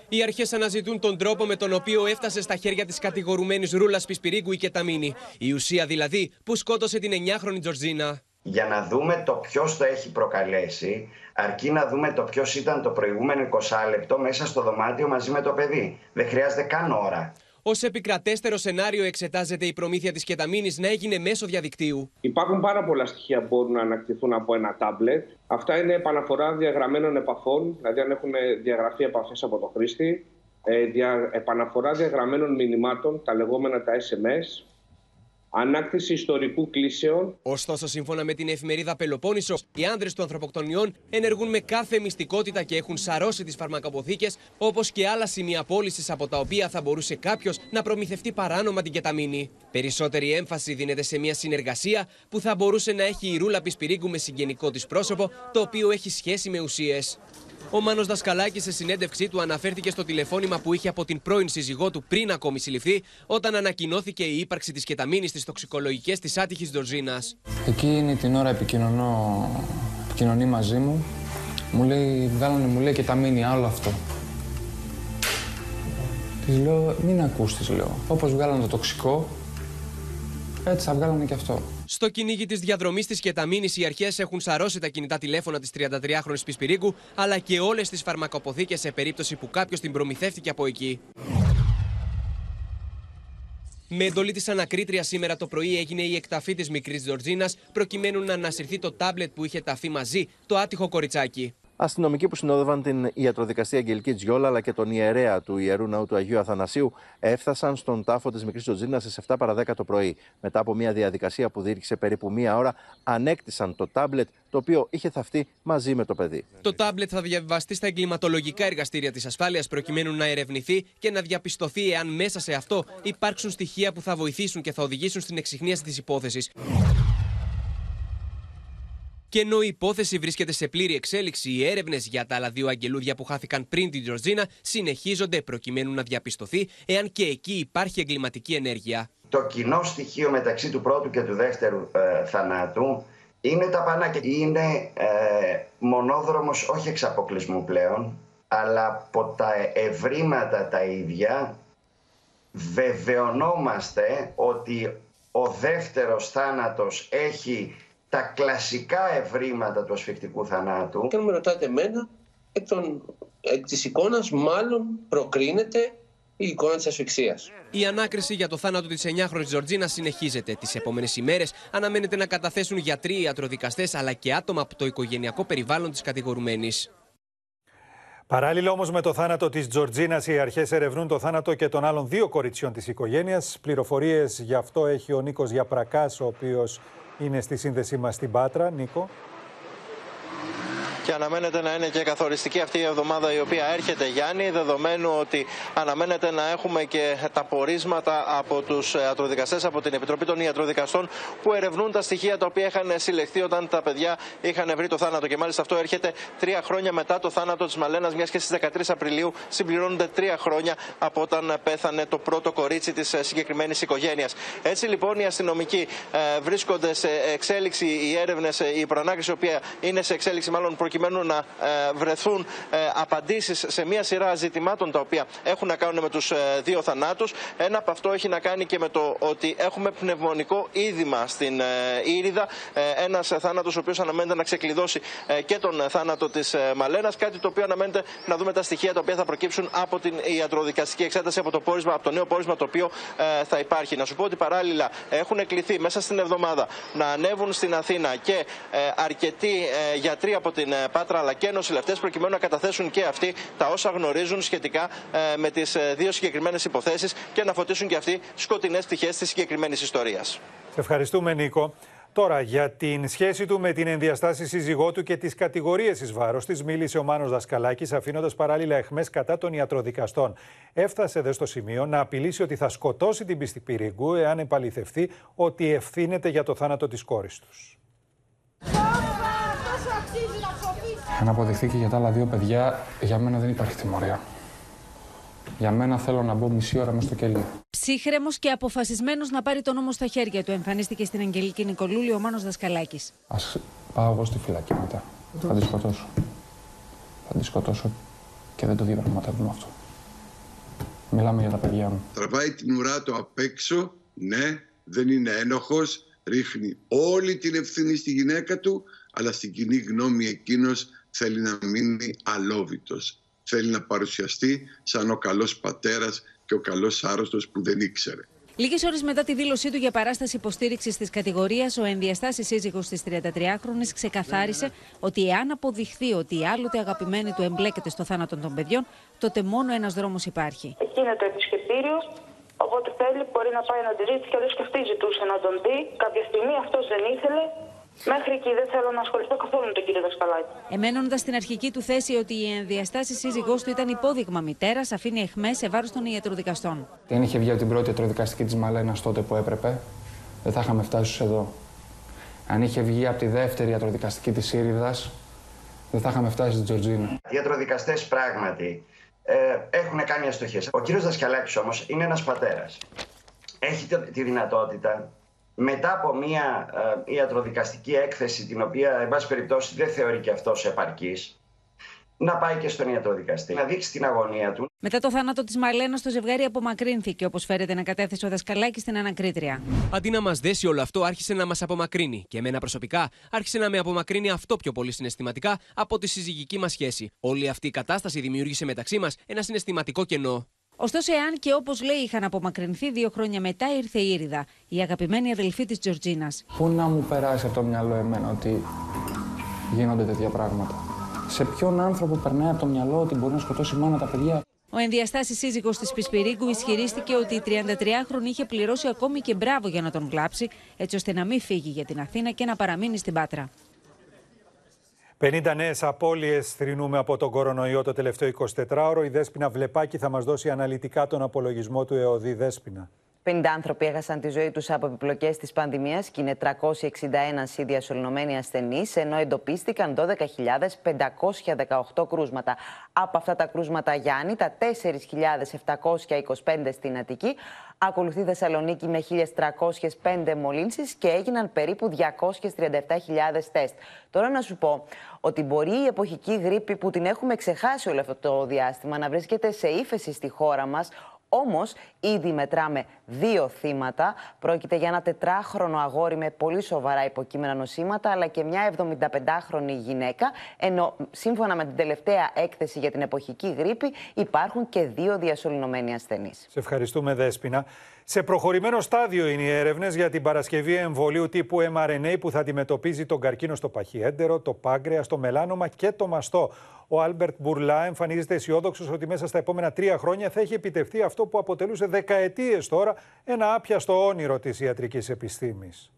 Οι αρχές αναζητούν τον τρόπο με τον οποίο έφτασε στα χέρια της κατηγορουμένης Ρούλας Πισπυρίγκου η κεταμίνη. Η ουσία δηλαδή που σκότωσε την 9χρονη Τζορτζίνα για να δούμε το ποιος το έχει προκαλέσει, αρκεί να δούμε το ποιος ήταν το προηγούμενο 20 λεπτό μέσα στο δωμάτιο μαζί με το παιδί. Δεν χρειάζεται καν ώρα. Ω επικρατέστερο σενάριο εξετάζεται η προμήθεια της κεταμίνης να έγινε μέσω διαδικτύου. Υπάρχουν πάρα πολλά στοιχεία που μπορούν να ανακτηθούν από ένα τάμπλετ. Αυτά είναι επαναφορά διαγραμμένων επαφών, δηλαδή αν έχουν διαγραφεί επαφές από το χρήστη, ε, επαναφορά διαγραμμένων μηνυμάτων, τα λεγόμενα τα SMS, ανάκτηση ιστορικού κλίσεων. Ωστόσο, σύμφωνα με την εφημερίδα Πελοπόννησο, οι άνδρες των ανθρωποκτονιών ενεργούν με κάθε μυστικότητα και έχουν σαρώσει τις φαρμακοποθήκες, όπως και άλλα σημεία πώλησης από τα οποία θα μπορούσε κάποιος να προμηθευτεί παράνομα την κεταμίνη. Περισσότερη έμφαση δίνεται σε μια συνεργασία που θα μπορούσε να έχει η Ρούλα Πισπυρίγκου με συγγενικό της πρόσωπο, το οποίο έχει σχέση με ουσίες. Ο Μάνος Δασκαλάκης σε συνέντευξή του αναφέρθηκε στο τηλεφώνημα που είχε από την πρώην σύζυγό του πριν ακόμη συλληφθεί, όταν ανακοινώθηκε η ύπαρξη της κεταμίνης στις τοξικολογικές της άτυχης Ντορζίνας. Εκείνη την ώρα επικοινωνώ, επικοινωνεί μαζί μου. Μου λέει, βγάλανε, μου λέει κεταμίνη, άλλο αυτό. Της λέω, μην ακούς, της λέω. Όπως βγάλανε το τοξικό, έτσι θα βγάλανε και αυτό. Στο κυνήγι της διαδρομής της κεταμίνη, οι αρχές έχουν σαρώσει τα κινητά τηλέφωνα της 33χρονη Πισπυρίγκου, αλλά και όλες τις φαρμακοποθήκες σε περίπτωση που κάποιος την προμηθεύτηκε από εκεί. Με εντολή της ανακρίτριας σήμερα το πρωί έγινε η εκταφή της μικρής Τζορτζίνας, προκειμένου να ανασυρθεί το τάμπλετ που είχε ταφεί μαζί το άτυχο κοριτσάκι. Αστυνομικοί που συνόδευαν την ιατροδικαστή Αγγελική Τζιόλα αλλά και τον ιερέα του ιερού ναού του Αγίου Αθανασίου έφτασαν στον τάφο της Μικρής Τζοτζίνα στις 7 παρα 10 το πρωί. Μετά από μια διαδικασία που διήρκησε περίπου μία ώρα, ανέκτησαν το τάμπλετ το οποίο είχε θαυτεί μαζί με το παιδί. Το τάμπλετ θα διαβιβαστεί στα εγκληματολογικά εργαστήρια της ασφάλειας προκειμένου να ερευνηθεί και να διαπιστωθεί εάν μέσα σε αυτό υπάρξουν στοιχεία που θα βοηθήσουν και θα οδηγήσουν στην εξυχνίαση της υπόθεσης. Και ενώ η υπόθεση βρίσκεται σε πλήρη εξέλιξη, οι έρευνες για τα άλλα δύο αγγελούδια που χάθηκαν πριν την Τζορτζίνα συνεχίζονται προκειμένου να διαπιστωθεί εάν και εκεί υπάρχει εγκληματική ενέργεια. Το κοινό στοιχείο μεταξύ του πρώτου και του δεύτερου ε, θανάτου είναι τα πανάκια. Είναι ε, μονόδρομος όχι εξ αποκλεισμού πλέον, αλλά από τα ευρήματα τα ίδια βεβαιωνόμαστε ότι ο δεύτερος θάνατος έχει τα κλασικά ευρήματα του ασφικτικού θανάτου. Και αν με ρωτάτε εμένα, εκ, των, εκ της εικόνας μάλλον προκρίνεται η εικόνα της ασφυξίας. Η ανάκριση για το θάνατο της 9χρονης Τζορτζίνας συνεχίζεται. Τις επόμενες ημέρες αναμένεται να καταθέσουν γιατροί, ιατροδικαστές αλλά και άτομα από το οικογενειακό περιβάλλον της κατηγορουμένης. Παράλληλα όμως με το θάνατο της Τζορτζίνας, οι αρχές ερευνούν το θάνατο και των άλλων δύο κοριτσιών της οικογένειας. Πληροφορίες γι' αυτό έχει ο Νίκος Γιαπρακάς, ο οποίος είναι στη σύνδεσή μας στην Πάτρα. Νίκο και αναμένεται να είναι και καθοριστική αυτή η εβδομάδα η οποία έρχεται Γιάννη, δεδομένου ότι αναμένεται να έχουμε και τα πορίσματα από τους ιατροδικαστέ, από την Επιτροπή των Ιατροδικαστών, που ερευνούν τα στοιχεία τα οποία είχαν συλλεχθεί όταν τα παιδιά είχαν βρει το θάνατο. Και μάλιστα αυτό έρχεται τρία χρόνια μετά το θάνατο της Μαλένας, μιας και στις 13 Απριλίου συμπληρώνονται τρία χρόνια από όταν πέθανε το πρώτο κορίτσι της συγκεκριμένης οικογένειας. Έτσι λοιπόν οι αστυνομικοί ε, βρίσκονται σε εξέλιξη, οι έρευνες, η προανάκριση, η οποία είναι σε εξέλιξη μάλλον προκειμένου να ε, βρεθούν ε, απαντήσεις σε μία σειρά ζητημάτων τα οποία έχουν να κάνουν με τους ε, δύο θανάτους. Ένα από αυτό έχει να κάνει και με το ότι έχουμε πνευμονικό είδημα στην Ήριδα. Ένας θάνατος ο οποίος αναμένεται να ξεκλειδώσει και τον θάνατο της Μαλένας. Κάτι το οποίο αναμένεται να δούμε τα στοιχεία τα οποία θα προκύψουν από την ιατροδικαστική εξέταση, από το, πόρισμα, από το νέο πόρισμα το οποίο θα υπάρχει. Να σου πω ότι παράλληλα έχουν κληθεί μέσα στην εβδομάδα να ανέβουν στην Αθήνα και αρκετοί γιατροί από την Πάτρα αλλά και νοσηλευτές προκειμένου να καταθέσουν και αυτοί τα όσα γνωρίζουν σχετικά ε, με τις ε, δύο συγκεκριμένες υποθέσεις και να φωτίσουν και αυτοί σκοτεινές πτυχέ της συγκεκριμένης ιστορίας. Σε ευχαριστούμε, Νίκο. Τώρα, για την σχέση του με την ενδιαστάση σύζυγό του και τις κατηγορίες εις βάρος της, μίλησε ο Μάνος Δασκαλάκης, αφήνοντας παράλληλα εχμέ κατά των ιατροδικαστών. Έφτασε δε στο σημείο να απειλήσει ότι θα σκοτώσει την πίστη Πυρίγκου εάν επαληθευτεί ότι ευθύνεται για το θάνατο της κόρης τους. Αν αποδειχθεί και για τα άλλα δύο παιδιά, για μένα δεν υπάρχει τιμωρία. Για μένα θέλω να μπω μισή ώρα μέσα στο κελί. Ψύχρεμος και αποφασισμένος να πάρει τον νόμο στα χέρια του, εμφανίστηκε στην Αγγελική Νικολούλη ο Μάνος Δασκαλάκης. Α πάω εγώ στη φυλακή μετά. Θα τη σκοτώσω. Θα τη σκοτώσω και δεν το διαπραγματεύουμε αυτό. Μιλάμε για τα παιδιά μου. Τραβάει την ουρά του απ' έξω, ναι, δεν είναι ένοχος, ρίχνει όλη την ευθύνη στη γυναίκα του, αλλά στην κοινή γνώμη εκείνος θέλει να μείνει αλόβητος. Θέλει να παρουσιαστεί σαν ο καλός πατέρας και ο καλός άρρωστος που δεν ήξερε. Λίγες ώρες μετά τη δήλωσή του για παράσταση υποστήριξης της κατηγορίας, ο ενδιαστάσης σύζυγος της 33χρονη ξεκαθάρισε ότι εάν αποδειχθεί ότι η άλλοτε αγαπημένη του εμπλέκεται στο θάνατο των παιδιών, τότε μόνο ένας δρόμος υπάρχει. Εκεί είναι το επισκεπτήριο Οπότε θέλει, μπορεί να πάει να τη ζήσει και αλλιώ και αυτή ζητούσε να τον δει. Κάποια στιγμή αυτός δεν ήθελε. Μέχρι εκεί δεν θέλω να ασχοληθώ καθόλου με τον κύριο Δασκαλάκη. Εμένοντας στην αρχική του θέση ότι η ενδιαστάσης σύζυγός του ήταν υπόδειγμα μητέρας, αφήνει εχμέ σε βάρος των ιατροδικαστών. Δεν είχε βγει από την πρώτη ιατροδικαστική της Μαλένας τότε που έπρεπε, δεν θα είχαμε φτάσει εδώ. Αν είχε βγει από τη δεύτερη ιατροδικαστική της Σύριδας, δεν θα είχαμε φτάσει στην Τζορτζίνα. Οι ιατροδικαστές πράγματι ε, έχουν κάνει αστοχέ. Ο κύριος Δασκαλάκης όμως είναι ένας πατέρας. Έχει τη δυνατότητα μετά από μια ε, ιατροδικαστική έκθεση την οποία εν πάση περιπτώσει δεν θεωρεί και αυτός επαρκής να πάει και στον ιατροδικαστή, να δείξει την αγωνία του. Μετά το θάνατο της Μαλένας, το ζευγάρι απομακρύνθηκε, όπως φέρεται να κατέθεσε ο Δασκαλάκης στην ανακρίτρια. Αντί να μας δέσει όλο αυτό, άρχισε να μας απομακρύνει. Και εμένα προσωπικά, άρχισε να με απομακρύνει αυτό πιο πολύ συναισθηματικά από τη συζυγική μας σχέση. Όλη αυτή η κατάσταση δημιούργησε μεταξύ μας ένα συναισθηματικό κενό. Ωστόσο, εάν και όπως λέει είχαν απομακρυνθεί, δύο χρόνια μετά ήρθε η Ήριδα, η αγαπημένη αδελφή της Τζορτζίνας. Πού να μου περάσει από το μυαλό εμένα ότι γίνονται τέτοια πράγματα; Σε ποιον άνθρωπο περνάει από το μυαλό ότι μπορεί να σκοτώσει μάνα τα παιδιά; Ο ενδιαστάσης σύζυγος της Πισπυρίγκου ισχυρίστηκε ότι η 33χρονη είχε πληρώσει ακόμη και μπράβο για να τον κλάψει, έτσι ώστε να μην φύγει για την Αθήνα και να παραμείνει στην Πάτρα. 50 νέες απώλειες θρυνούμε από τον κορονοϊό το τελευταίο 24ωρο. Η Δέσπινα Βλεπάκη θα μας δώσει αναλυτικά τον απολογισμό του ΕΟΔΗ Δέσπινα. 50 άνθρωποι έχασαν τη ζωή τους από επιπλοκές της πανδημίας και είναι 361 οι διασωληνωμένοι ασθενείς, ενώ εντοπίστηκαν 12.518 κρούσματα. Από αυτά τα κρούσματα, Γιάννη, τα 4.725 στην Αττική, ακολουθεί Θεσσαλονίκη με 1.305 μολύνσεις και έγιναν περίπου 237.000 τεστ. Τώρα να σου πω ότι μπορεί η εποχική γρήπη που την έχουμε ξεχάσει όλο αυτό το διάστημα να βρίσκεται σε ύφεση στη χώρα μας, Όμως, ήδη μετράμε δύο θύματα. Πρόκειται για ένα τετράχρονο αγόρι με πολύ σοβαρά υποκείμενα νοσήματα, αλλά και μια 75χρονη γυναίκα. Ενώ, σύμφωνα με την τελευταία έκθεση για την εποχική γρίπη, υπάρχουν και δύο διασωληνωμένοι ασθενείς. Σε ευχαριστούμε, Δέσπινα. Σε προχωρημένο στάδιο είναι οι έρευνες για την παρασκευή εμβολίου τύπου mRNA που θα αντιμετωπίζει τον καρκίνο στο παχιέντερο, το πάγκρεα, το μελάνομα και το μαστό. Ο Άλμπερτ Μπουρλά εμφανίζεται αισιόδοξος ότι μέσα στα επόμενα τρία χρόνια θα έχει επιτευχθεί αυτό που αποτελούσε δεκαετίες τώρα ένα άπιαστο όνειρο της ιατρικής επιστήμης.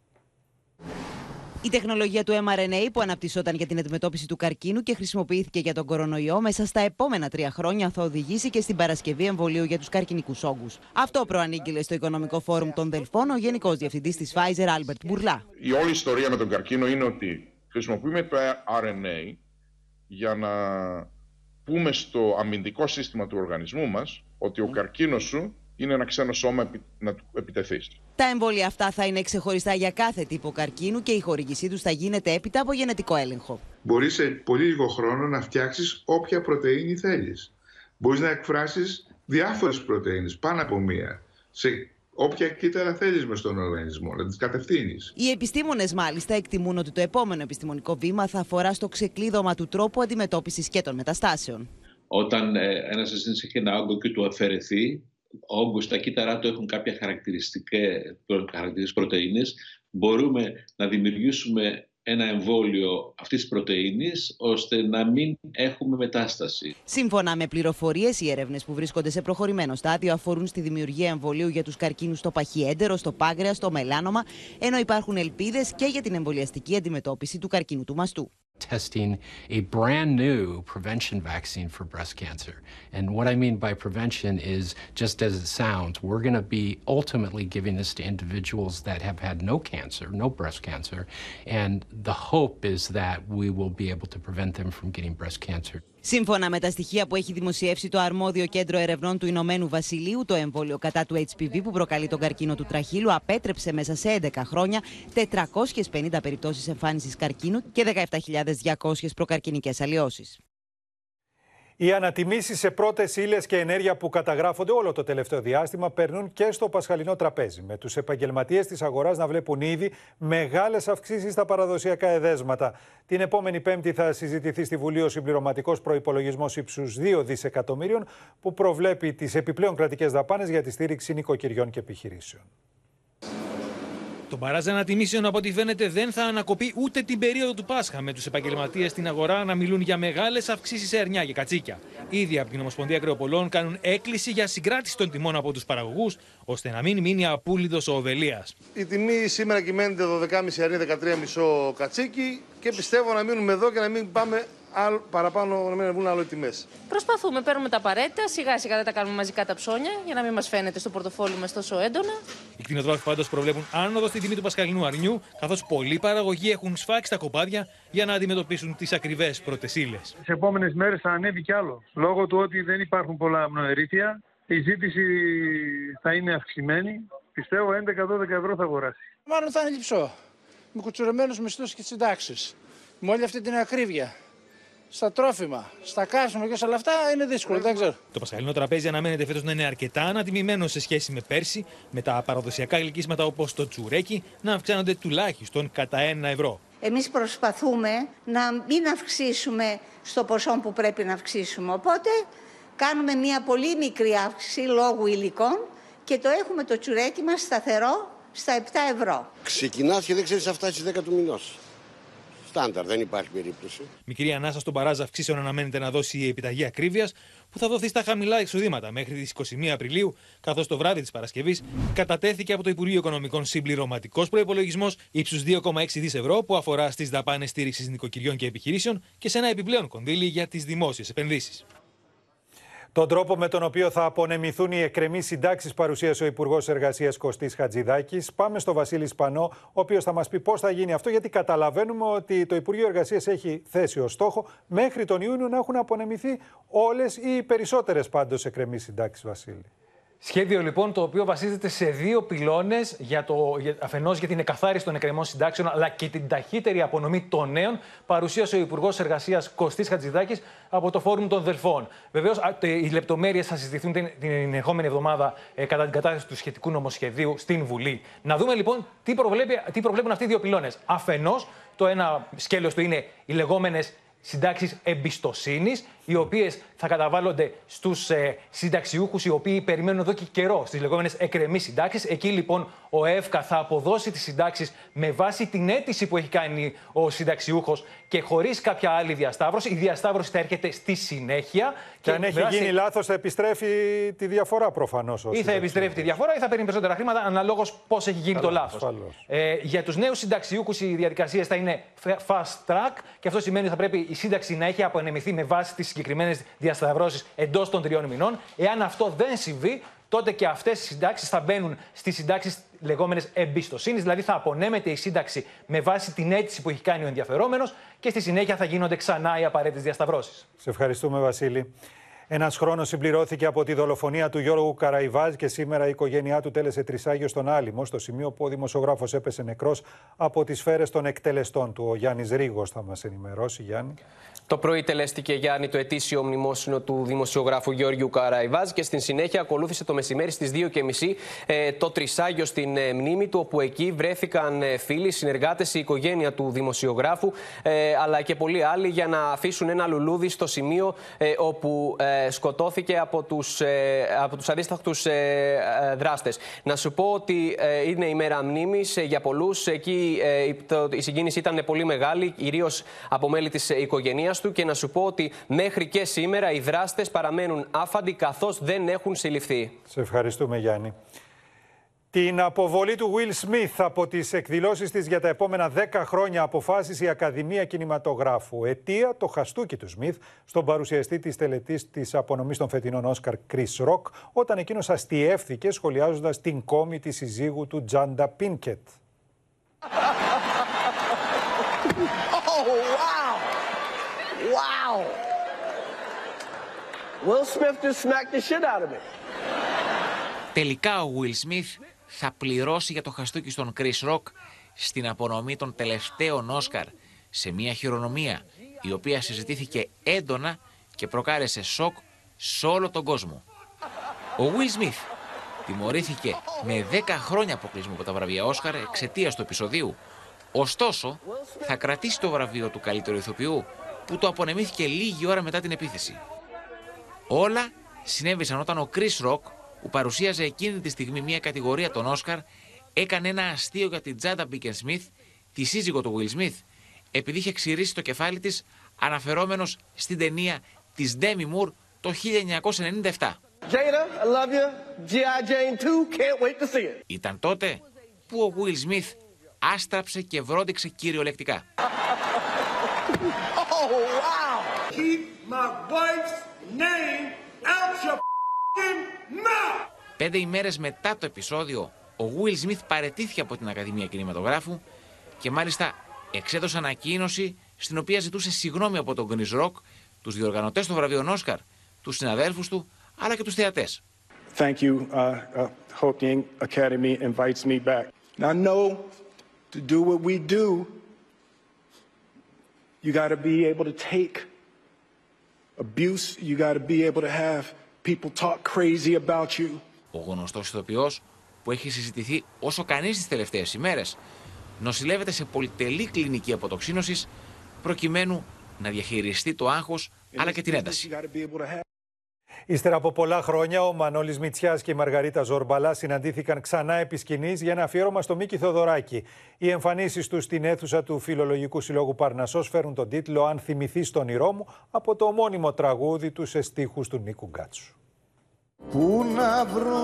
Η τεχνολογία του mRNA που αναπτυσσόταν για την αντιμετώπιση του καρκίνου και χρησιμοποιήθηκε για τον κορονοϊό μέσα στα επόμενα τρία χρόνια θα οδηγήσει και στην παρασκευή εμβολίου για τους καρκινικούς όγκους. Αυτό προανήγγειλε στο Οικονομικό Φόρουμ των Δελφών ο Γενικός Διευθυντής της Pfizer, Albert Μπουρλά. Η όλη ιστορία με τον καρκίνο είναι ότι χρησιμοποιούμε το RNA για να πούμε στο αμυντικό σύστημα του οργανισμού μας ότι ο καρκίνος σου είναι ένα ξένο σώμα να του επιτεθείς. Τα εμβόλια αυτά θα είναι ξεχωριστά για κάθε τύπο καρκίνου και η χορήγησή τους θα γίνεται έπειτα από γενετικό έλεγχο. Μπορείς σε πολύ λίγο χρόνο να φτιάξεις όποια πρωτενη θέλεις. Μπορείς να εκφράσεις διάφορες πρωτενε, πάνω από μία, σε όποια κύτταρα θέλεις μες στον οργανισμό, να τις κατευθύνεις. Οι επιστήμονες, μάλιστα, εκτιμούν ότι το επόμενο επιστημονικό βήμα θα αφορά στο ξεκλείδωμα του τρόπου αντιμετώπισης και των μεταστάσεων. Όταν ε, ένας ασθενής έχει ένα όγκο και του αφαιρεθεί, όγκους, τα κύτταρά του έχουν κάποια χαρακτηριστικές πρωτεΐνες, μπορούμε να δημιουργήσουμε ένα εμβόλιο αυτής της πρωτεΐνης, ώστε να μην έχουμε μετάσταση. Σύμφωνα με πληροφορίες, οι έρευνες που βρίσκονται σε προχωρημένο στάδιο αφορούν στη δημιουργία εμβολίου για τους καρκίνους στο παχιέντερο, στο πάγκρεα, στο μελάνομα, ενώ υπάρχουν ελπίδες και για την εμβολιαστική αντιμετώπιση του καρκίνου του μαστού. Testing a brand new prevention vaccine for breast cancer. And what I mean by prevention is just as it sounds, we're going to be ultimately giving this to individuals that have had no cancer, no breast cancer. And the hope is that we will be able to prevent them from getting breast cancer. Σύμφωνα με τα στοιχεία που έχει δημοσιεύσει το αρμόδιο κέντρο ερευνών του Ηνωμένου Βασιλείου, το εμβόλιο κατά του HPV που προκαλεί τον καρκίνο του τραχύλου απέτρεψε μέσα σε 11 χρόνια 450 περιπτώσεις εμφάνισης καρκίνου και 17.200 προκαρκινικές αλλοιώσεις. Οι ανατιμήσεις σε πρώτες ύλες και ενέργεια που καταγράφονται όλο το τελευταίο διάστημα περνούν και στο πασχαλινό τραπέζι. Με τους επαγγελματίες της αγοράς να βλέπουν ήδη μεγάλες αυξήσεις στα παραδοσιακά εδέσματα. Την επόμενη Πέμπτη θα συζητηθεί στη Βουλή ο συμπληρωματικός προπολογισμό ύψους 2 δισεκατομμύριων που προβλέπει τις επιπλέον κρατικές δαπάνες για τη στήριξη νοικοκυριών και επιχειρήσεων. Το μπαράζ ανατιμήσεων από ό,τι φαίνεται δεν θα ανακοπεί ούτε την περίοδο του Πάσχα, με τους επαγγελματίες στην αγορά να μιλούν για μεγάλες αυξήσεις σε ερνιά και κατσίκια. Ήδη από την Ομοσπονδία Κρεοπολών κάνουν έκκληση για συγκράτηση των τιμών από τους παραγωγούς, ώστε να μην μείνει απούλητος ο Οβελίας. Η τιμή σήμερα κυμαίνεται 12,5 αρνί, 13,5 κατσίκι και πιστεύω να μείνουμε εδώ και να μην πάμε άλλο, παραπάνω, να μην βγουν άλλο τιμές. Προσπαθούμε, παίρνουμε τα απαραίτητα. Σιγά σιγά δεν τα κάνουμε μαζικά τα ψώνια για να μην μας φαίνεται στο πορτοφόλι μας τόσο έντονα. Οι κτηνοτρόφοι πάντως προβλέπουν άνοδο στην τιμή του πασχαλινού αρνιού, καθώς πολλοί παραγωγοί έχουν σφάξει τα κοπάδια για να αντιμετωπίσουν τις ακριβές πρώτε ύλε. Τις επόμενες μέρες θα ανέβει κι άλλο. Λόγω του ότι δεν υπάρχουν πολλά αμνοερήθεια, η ζήτηση θα είναι αυξημένη. Πιστεύω 11-12 ευρώ θα αγοράσει. Μάλλον θα είναι λυψό. Με κουτσουρεμένου μισθούς και συντάξεις. Με όλη αυτή την ακρίβεια στα τρόφιμα, στα καύσιμα και σε όλα αυτά είναι δύσκολο. Δεν ξέρω. Το πασχαλινό τραπέζι αναμένεται φέτος να είναι αρκετά ανατιμημένο σε σχέση με πέρσι, με τα παραδοσιακά γλυκίσματα όπως το τσουρέκι να αυξάνονται τουλάχιστον κατά ένα ευρώ. Εμείς προσπαθούμε να μην αυξήσουμε στο ποσό που πρέπει να αυξήσουμε. Οπότε κάνουμε μια πολύ μικρή αύξηση λόγω υλικών και το έχουμε το τσουρέκι μας σταθερό στα 7 ευρώ. Ξεκινάς και δεν ξέρεις αυτά στις 10 του μηνός στάνταρ, δεν υπάρχει περίπτωση. Μικρή ανάσα στον παράζ αυξήσεων αναμένεται να δώσει η επιταγή ακρίβειας που θα δοθεί στα χαμηλά εξοδήματα μέχρι τις 21 Απριλίου, καθώς το βράδυ της Παρασκευής κατατέθηκε από το Υπουργείο Οικονομικών συμπληρωματικός προπολογισμό ύψους 2,6 δις ευρώ που αφορά στις δαπάνες στήριξης νοικοκυριών και επιχειρήσεων και σε ένα επιπλέον κονδύλι για τις δημόσιες επενδύσεις. Τον τρόπο με τον οποίο θα απονεμηθούν οι εκκρεμεί συντάξεις παρουσίασε ο Υπουργός Εργασίας Κωστής Χατζηδάκης. Πάμε στο Βασίλη Σπανό, ο οποίος θα μας πει πώς θα γίνει αυτό, γιατί καταλαβαίνουμε ότι το Υπουργείο Εργασίας έχει θέσει ως στόχο μέχρι τον Ιούνιο να έχουν απονεμηθεί όλες ή οι περισσότερες πάντως εκκρεμεί συντάξεις, Βασίλη. Σχέδιο λοιπόν το οποίο βασίζεται σε δύο πυλώνες για το, για, αφενός για την εκαθάριση των εκκρεμών συντάξεων αλλά και την ταχύτερη απονομή των νέων, παρουσίασε ο Υπουργός Εργασίας Κωστής Χατζηδάκης από το Φόρουμ των Δελφών. Βεβαίως, οι λεπτομέρειες θα συζητηθούν την, την ερχόμενη εβδομάδα ε, κατά την κατάθεση του σχετικού νομοσχεδίου στην Βουλή. Να δούμε λοιπόν τι, τι προβλέπουν αυτοί οι δύο πυλώνες. Αφενός, το ένα σκέλος του είναι οι λεγόμενες συντάξεις εμπιστοσύνης, οι οποίες θα καταβάλλονται στους ε, συνταξιούχους, οι οποίοι περιμένουν εδώ και καιρό στις λεγόμενες εκρεμεί συντάξεις. Εκεί λοιπόν ο ΕΦΚΑ θα αποδώσει τις συντάξεις με βάση την αίτηση που έχει κάνει ο συνταξιούχος και χωρίς κάποια άλλη διασταύρωση. Η διασταύρωση θα έρχεται στη συνέχεια. Και, και αν έχει βάση... γίνει λάθος, θα επιστρέφει τη διαφορά προφανώς. Ή θα επιστρέφει τη διαφορά ή θα παίρνει περισσότερα χρήματα αναλόγως πώς έχει γίνει το λάθος. Ε, για τους νέους συνταξιούχους οι διαδικασίες θα είναι fast track και αυτό σημαίνει ότι θα πρέπει η σύνταξη να έχει απονεμηθεί με βάση τις συγκεκριμένες διασταυρώσεις εντός των τριών μηνών. Εάν αυτό δεν συμβεί, τότε και αυτές οι συντάξεις θα μπαίνουν στις συντάξεις λεγόμενες εμπιστοσύνης, δηλαδή θα απονέμεται η σύνταξη με βάση την αίτηση που έχει κάνει ο ενδιαφερόμενος και στη συνέχεια θα γίνονται ξανά οι απαραίτητες διασταυρώσεις. Σε ευχαριστούμε, Βασίλη. Ένας χρόνος συμπληρώθηκε από τη δολοφονία του Γιώργου Καραϊβάζ και σήμερα η οικογένειά του τέλεσε τρισάγιο στον Άλυμο, στο σημείο που ο δημοσιογράφος έπεσε νεκρός από τις σφαίρες των εκτελεστών του. Ο Γιάννης Ρίγο θα μας ενημερώσει, Γιάννη. Το πρωί τελέστηκε Γιάννη το ετήσιο μνημόσυνο του δημοσιογράφου Γιώργιου Καραϊβάζ και στην συνέχεια ακολούθησε το μεσημέρι στις 2.30 ε, το τρισάγιο στην ε, μνήμη του, όπου εκεί βρέθηκαν ε, φίλοι, συνεργάτες, η οικογένεια του δημοσιογράφου, ε, αλλά και πολλοί άλλοι για να αφήσουν ένα λουλούδι στο σημείο ε, όπου σκοτώθηκε από τους από τους αντίστοιχου δράστες. Να σου πω ότι είναι η μέρα μνήμης για πολλούς. Εκεί η συγκίνηση ήταν πολύ μεγάλη, κυρίως από μέλη της οικογένειας του και να σου πω ότι μέχρι και σήμερα οι δράστες παραμένουν άφαντοι καθώς δεν έχουν συλληφθεί. Σε ευχαριστούμε Γιάννη. Την αποβολή του Will Smith από τις εκδηλώσεις της για τα επόμενα 10 χρόνια αποφάσισε η Ακαδημία Κινηματογράφου. Αιτία το χαστούκι του Smith στον παρουσιαστή της τελετής της απονομής των φετινών Όσκαρ Chris Rock όταν εκείνος αστιεύθηκε σχολιάζοντας την κόμη της συζύγου του Τζάντα Πίνκετ. <laughs> Wow! Will Smith just smacked the shit out of me. Τελικά ο Will Smith θα πληρώσει για το χαστούκι στον Chris Rock στην απονομή των τελευταίων Όσκαρ σε μια χειρονομία η οποία συζητήθηκε έντονα και προκάλεσε σοκ σε όλο τον κόσμο. Ο Will Smith τιμωρήθηκε με 10 χρόνια αποκλεισμού από τα βραβεία Όσκαρ εξαιτίας του επεισοδίου. Ωστόσο, θα κρατήσει το βραβείο του καλύτερου ηθοποιού που το απονεμήθηκε λίγη ώρα μετά την επίθεση. Όλα συνέβησαν όταν ο Chris Rock, που παρουσίαζε εκείνη τη στιγμή μια κατηγορία των Όσκαρ, έκανε ένα αστείο για την Τζάντα Μπίκεν Σμιθ, τη σύζυγο του Will Smith, επειδή είχε ξηρίσει το κεφάλι της αναφερόμενος στην ταινία της Demi Moore το 1997. Jada, I love you. G.I. Jane 2, can't wait to see it. Ήταν τότε που ο Will Smith άστραψε και βρόντιξε κυριολεκτικά. <laughs> Oh, wow. Keep my wife's name out your mouth. Πέντε ημέρες μετά το επεισόδιο, ο Will Smith παρετήθηκε από την Ακαδημία Κινηματογράφου και μάλιστα εξέδωσε ανακοίνωση στην οποία ζητούσε συγγνώμη από τον Chris Rock, τους διοργανωτές των βραβείων Όσκαρ, τους συναδέλφους του, αλλά και τους θεατές. Thank you. Uh, uh, hope the Academy invites me back. Now, I know to do what we do, you got to be able to take abuse. You got to be able to have people talk crazy about you. Ο γνωστός ηθοποιός που έχει συζητηθεί όσο κανείς τις τελευταίες ημέρες νοσηλεύεται σε πολυτελή κλινική αποτοξίνωσης προκειμένου να διαχειριστεί το άγχος αλλά και την ένταση. Ύστερα από πολλά χρόνια, ο Μανώλης Μητσιάς και η Μαργαρίτα Ζορμπαλά συναντήθηκαν ξανά επί σκηνής για ένα αφιέρωμα στο Μίκη Θοδωράκη. Οι εμφανίσεις τους στην αίθουσα του Φιλολογικού Συλλόγου Παρνασσός φέρουν τον τίτλο «Αν θυμηθείς τον ήρό μου» από το ομώνυμο τραγούδι του σε στίχους του Νίκου Γκάτσου. Πού να βρω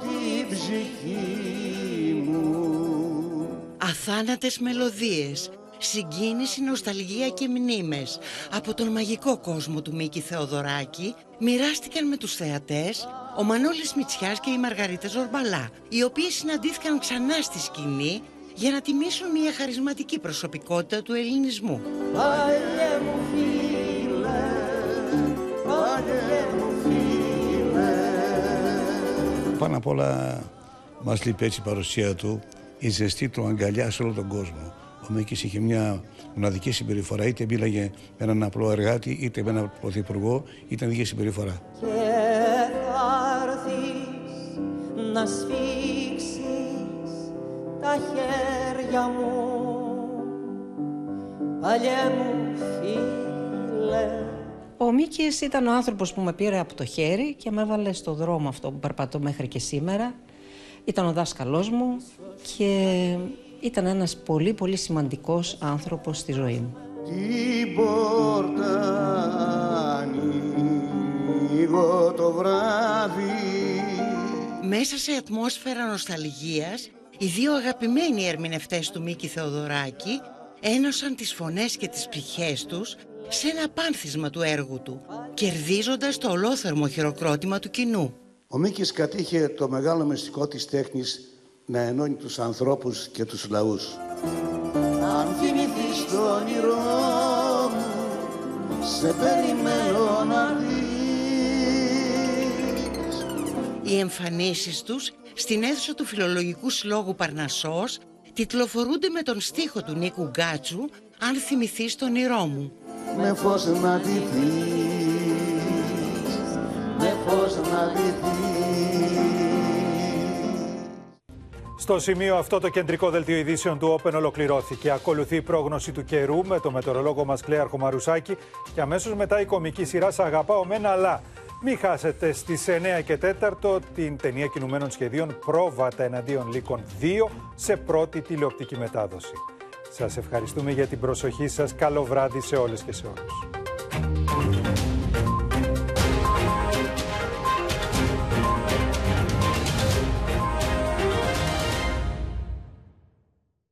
τη ψυχή μου; Αθάνατες μελωδίες, συγκίνηση, νοσταλγία και μνήμες από τον μαγικό κόσμο του Μίκη Θεοδωράκη μοιράστηκαν με τους θεατές ο Μανώλης Μητσιάς και η Μαργαρίτα Ζορμπαλά, οι οποίοι συναντήθηκαν ξανά στη σκηνή για να τιμήσουν μια χαρισματική προσωπικότητα του ελληνισμού. Παλιέ μου φίλε, παλιέ μου φίλε Πάνω απ' όλα μας λείπει έτσι η παρουσία του, η ζεστή του αγκαλιά σε όλο τον κόσμο. Ο Μίκης είχε μια μοναδική συμπεριφορά, είτε μίλαγε με έναν απλό εργάτη, είτε με έναν πρωθυπουργό, ήταν δική συμπεριφορά. Και θα έρθεις να σφίξεις τα χέρια μου Παλιέ μου φίλε Ο Μίκης ήταν ο άνθρωπος που με πήρε από το χέρι και με έβαλε στο δρόμο αυτό που περπατώ μέχρι και σήμερα. Ήταν ο δάσκαλός μου και ήταν ένας πολύ πολύ σημαντικός άνθρωπος στη ζωή μου. Την πόρτα ανοίγω το βράδυ Μέσα σε ατμόσφαιρα νοσταλγίας, οι δύο αγαπημένοι ερμηνευτές του Μίκη Θεοδωράκη ένωσαν τις φωνές και τις ψυχές τους σε ένα πάνθισμα του έργου του, κερδίζοντας το ολόθερμο χειροκρότημα του κοινού. Ο Μίκης κατήχε το μεγάλο μυστικό της τέχνης να ενώνει τους ανθρώπους και τους λαούς. Αν θυμηθείς το όνειρό μου Σε περιμένω να δεις Οι εμφανίσεις τους στην αίθουσα του Φιλολογικού Συλλόγου Παρνασσός τιτλοφορούνται με τον στίχο του Νίκου Γκάτσου «Αν θυμηθείς τον όνειρό μου». Με φως να ντυθείς Με φως να ντυθείς Στο σημείο αυτό το κεντρικό δελτίο ειδήσεων του Open ολοκληρώθηκε. Ακολουθεί η πρόγνωση του καιρού με το μετεωρολόγο μας Κλέαρχο Μαρουσάκη και αμέσως μετά η κομική σειρά «Σ' αγαπάω μεν αλλά». Μην χάσετε στις 9 και 4 την ταινία κινουμένων σχεδίων «Πρόβατα εναντίον λύκων 2» σε πρώτη τηλεοπτική μετάδοση. Σας ευχαριστούμε για την προσοχή σας. Καλό βράδυ σε όλες και σε όλους.